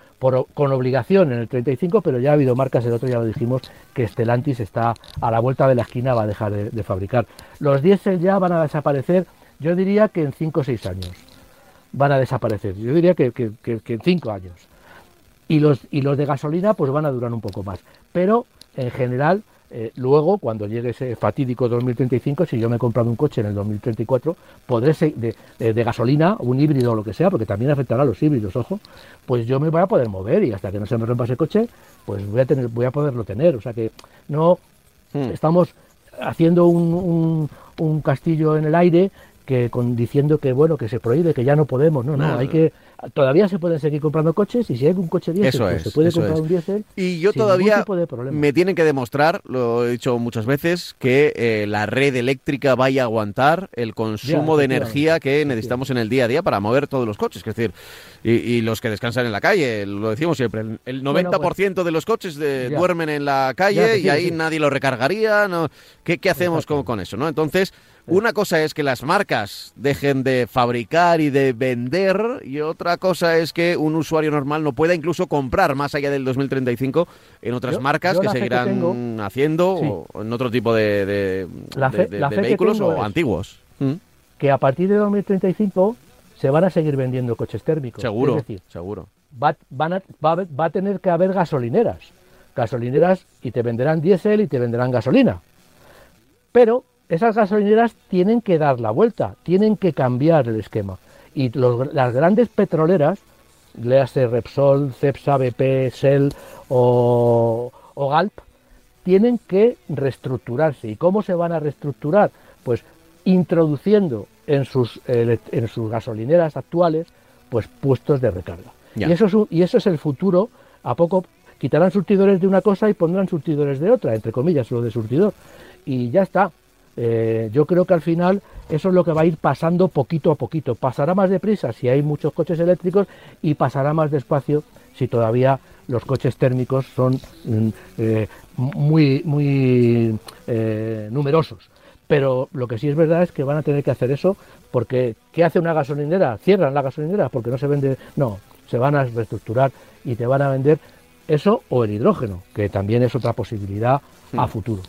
con obligación en el 35, pero ya ha habido marcas, el otro ya lo dijimos, que Stellantis está a la vuelta de la esquina, va a dejar de, fabricar. Los diésel ya van a desaparecer, yo diría que en 5 o 6 años van a desaparecer, yo diría que, que, que en 5 años. Y los, y los de gasolina pues van a durar un poco más, pero en general eh, luego, cuando llegue ese fatídico 2035, si yo me he comprado un coche en el 2034, podré ser de, de, gasolina, un híbrido o lo que sea, porque también afectará a los híbridos, ojo, pues yo me voy a poder mover y hasta que no se me rompa ese coche, pues voy a, tener, voy a poderlo tener. O sea que no hmm. estamos haciendo un, un, castillo en el aire que con, diciendo que bueno que se prohíbe que ya no podemos no no, hay que todavía se pueden seguir comprando coches y si hay un coche diésel, pues se puede comprar un diésel. Y yo todavía me tienen que demostrar, lo he dicho muchas veces, que eh, la red eléctrica vaya a aguantar el consumo de energía que necesitamos en el día a día para mover todos los coches. Es decir, y, los que descansan en la calle, lo decimos siempre, el 90% pues de los coches duermen en la calle y ahí nadie lo recargaría. ¿no? ¿Qué, qué hacemos con, con eso? ¿no? Entonces una cosa es que las marcas dejen de fabricar y de vender y otra cosa es que un usuario normal no pueda incluso comprar más allá del 2035 en otras marcas que seguirán haciendo o en otro tipo de, vehículos o antiguos. ¿Mm? Que a partir de 2035 se van a seguir vendiendo coches térmicos. Seguro, es decir, seguro. Va, va a tener que haber gasolineras. Gasolineras y te venderán diésel y te venderán gasolina. Pero esas gasolineras tienen que dar la vuelta, tienen que cambiar el esquema. Y las grandes petroleras, léase Repsol, Cepsa, BP, Shell o, Galp, tienen que reestructurarse. ¿Y cómo se van a reestructurar? Pues introduciendo en sus, en sus gasolineras actuales pues puestos de recarga. Y eso, es, y eso es el futuro. A poco quitarán surtidores de una cosa y pondrán surtidores de otra, entre comillas, lo de surtidor. Y ya está. Eh, yo creo que al final eso es lo que va a ir pasando poquito a poquito. Pasará más deprisa si hay muchos coches eléctricos y pasará más despacio si todavía los coches térmicos son mm, eh, muy, muy eh, numerosos. Pero lo que sí es verdad es que van a tener que hacer eso porque ¿qué hace una gasolinera? ¿Cierran la gasolinera porque no se vende? No, se van a reestructurar y te van a vender eso o el hidrógeno, que también es otra posibilidad a hmm. futuro.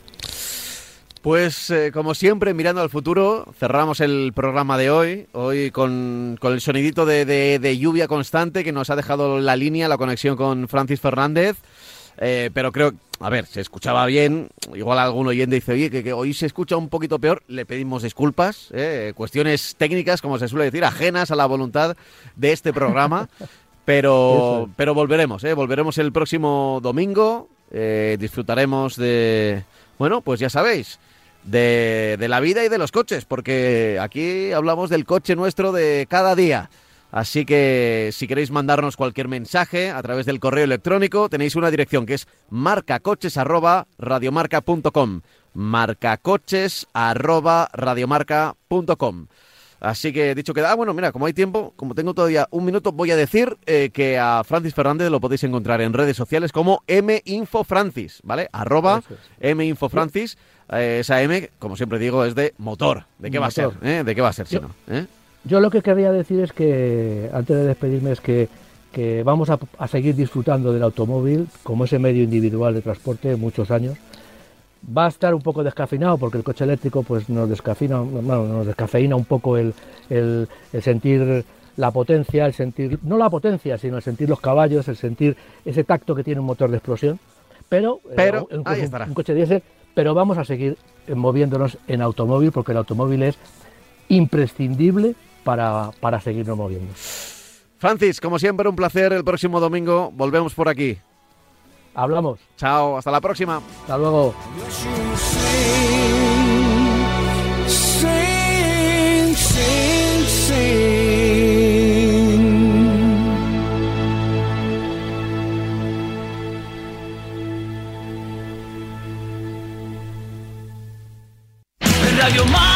Pues eh, como siempre, mirando al futuro, cerramos el programa de hoy, hoy con, el sonidito de, lluvia constante que nos ha dejado la línea, la conexión con Francis Fernández. Eh, pero creo, a ver, se escuchaba bien, igual algún oyente dice, oye, que, hoy se escucha un poquito peor, le pedimos disculpas, eh, cuestiones técnicas, como se suele decir, ajenas a la voluntad de este programa, pero, pero volveremos, volveremos el próximo domingo, disfrutaremos de, bueno, pues ya sabéis, de, de la vida y de los coches, porque aquí hablamos del coche nuestro de cada día. Así que si queréis mandarnos cualquier mensaje a través del correo electrónico, tenéis una dirección que es marcacoches@radiomarca.com. marcacoches@radiomarca.com. Así que dicho que, ah, bueno, mira, como hay tiempo, como tengo todavía un minuto, voy a decir eh, que a Francis Fernández lo podéis encontrar en redes sociales como minfofrancis, ¿vale? Arroba minfofrancis. Eh, esa M, como siempre digo, es de motor. ¿De qué va a ser? Eh? ¿De qué va a ser si no? Yo lo que quería decir es que, antes de despedirme, es que, que vamos a, a seguir disfrutando del automóvil como ese medio individual de transporte muchos años va a estar un poco descafeinado porque el coche eléctrico pues nos descafeina, nos descafeína un poco el, el, sentir la potencia, el sentir, no la potencia, sino el sentir los caballos, el sentir ese tacto que tiene un motor de explosión. Pero, eh, pero un, coche diésel, pero vamos a seguir eh, moviéndonos en automóvil porque el automóvil es imprescindible para, para seguirnos moviendo. Francis, como siempre, un placer. El próximo domingo volvemos por aquí. Hablamos. Chao, hasta la próxima. Hasta luego. out of your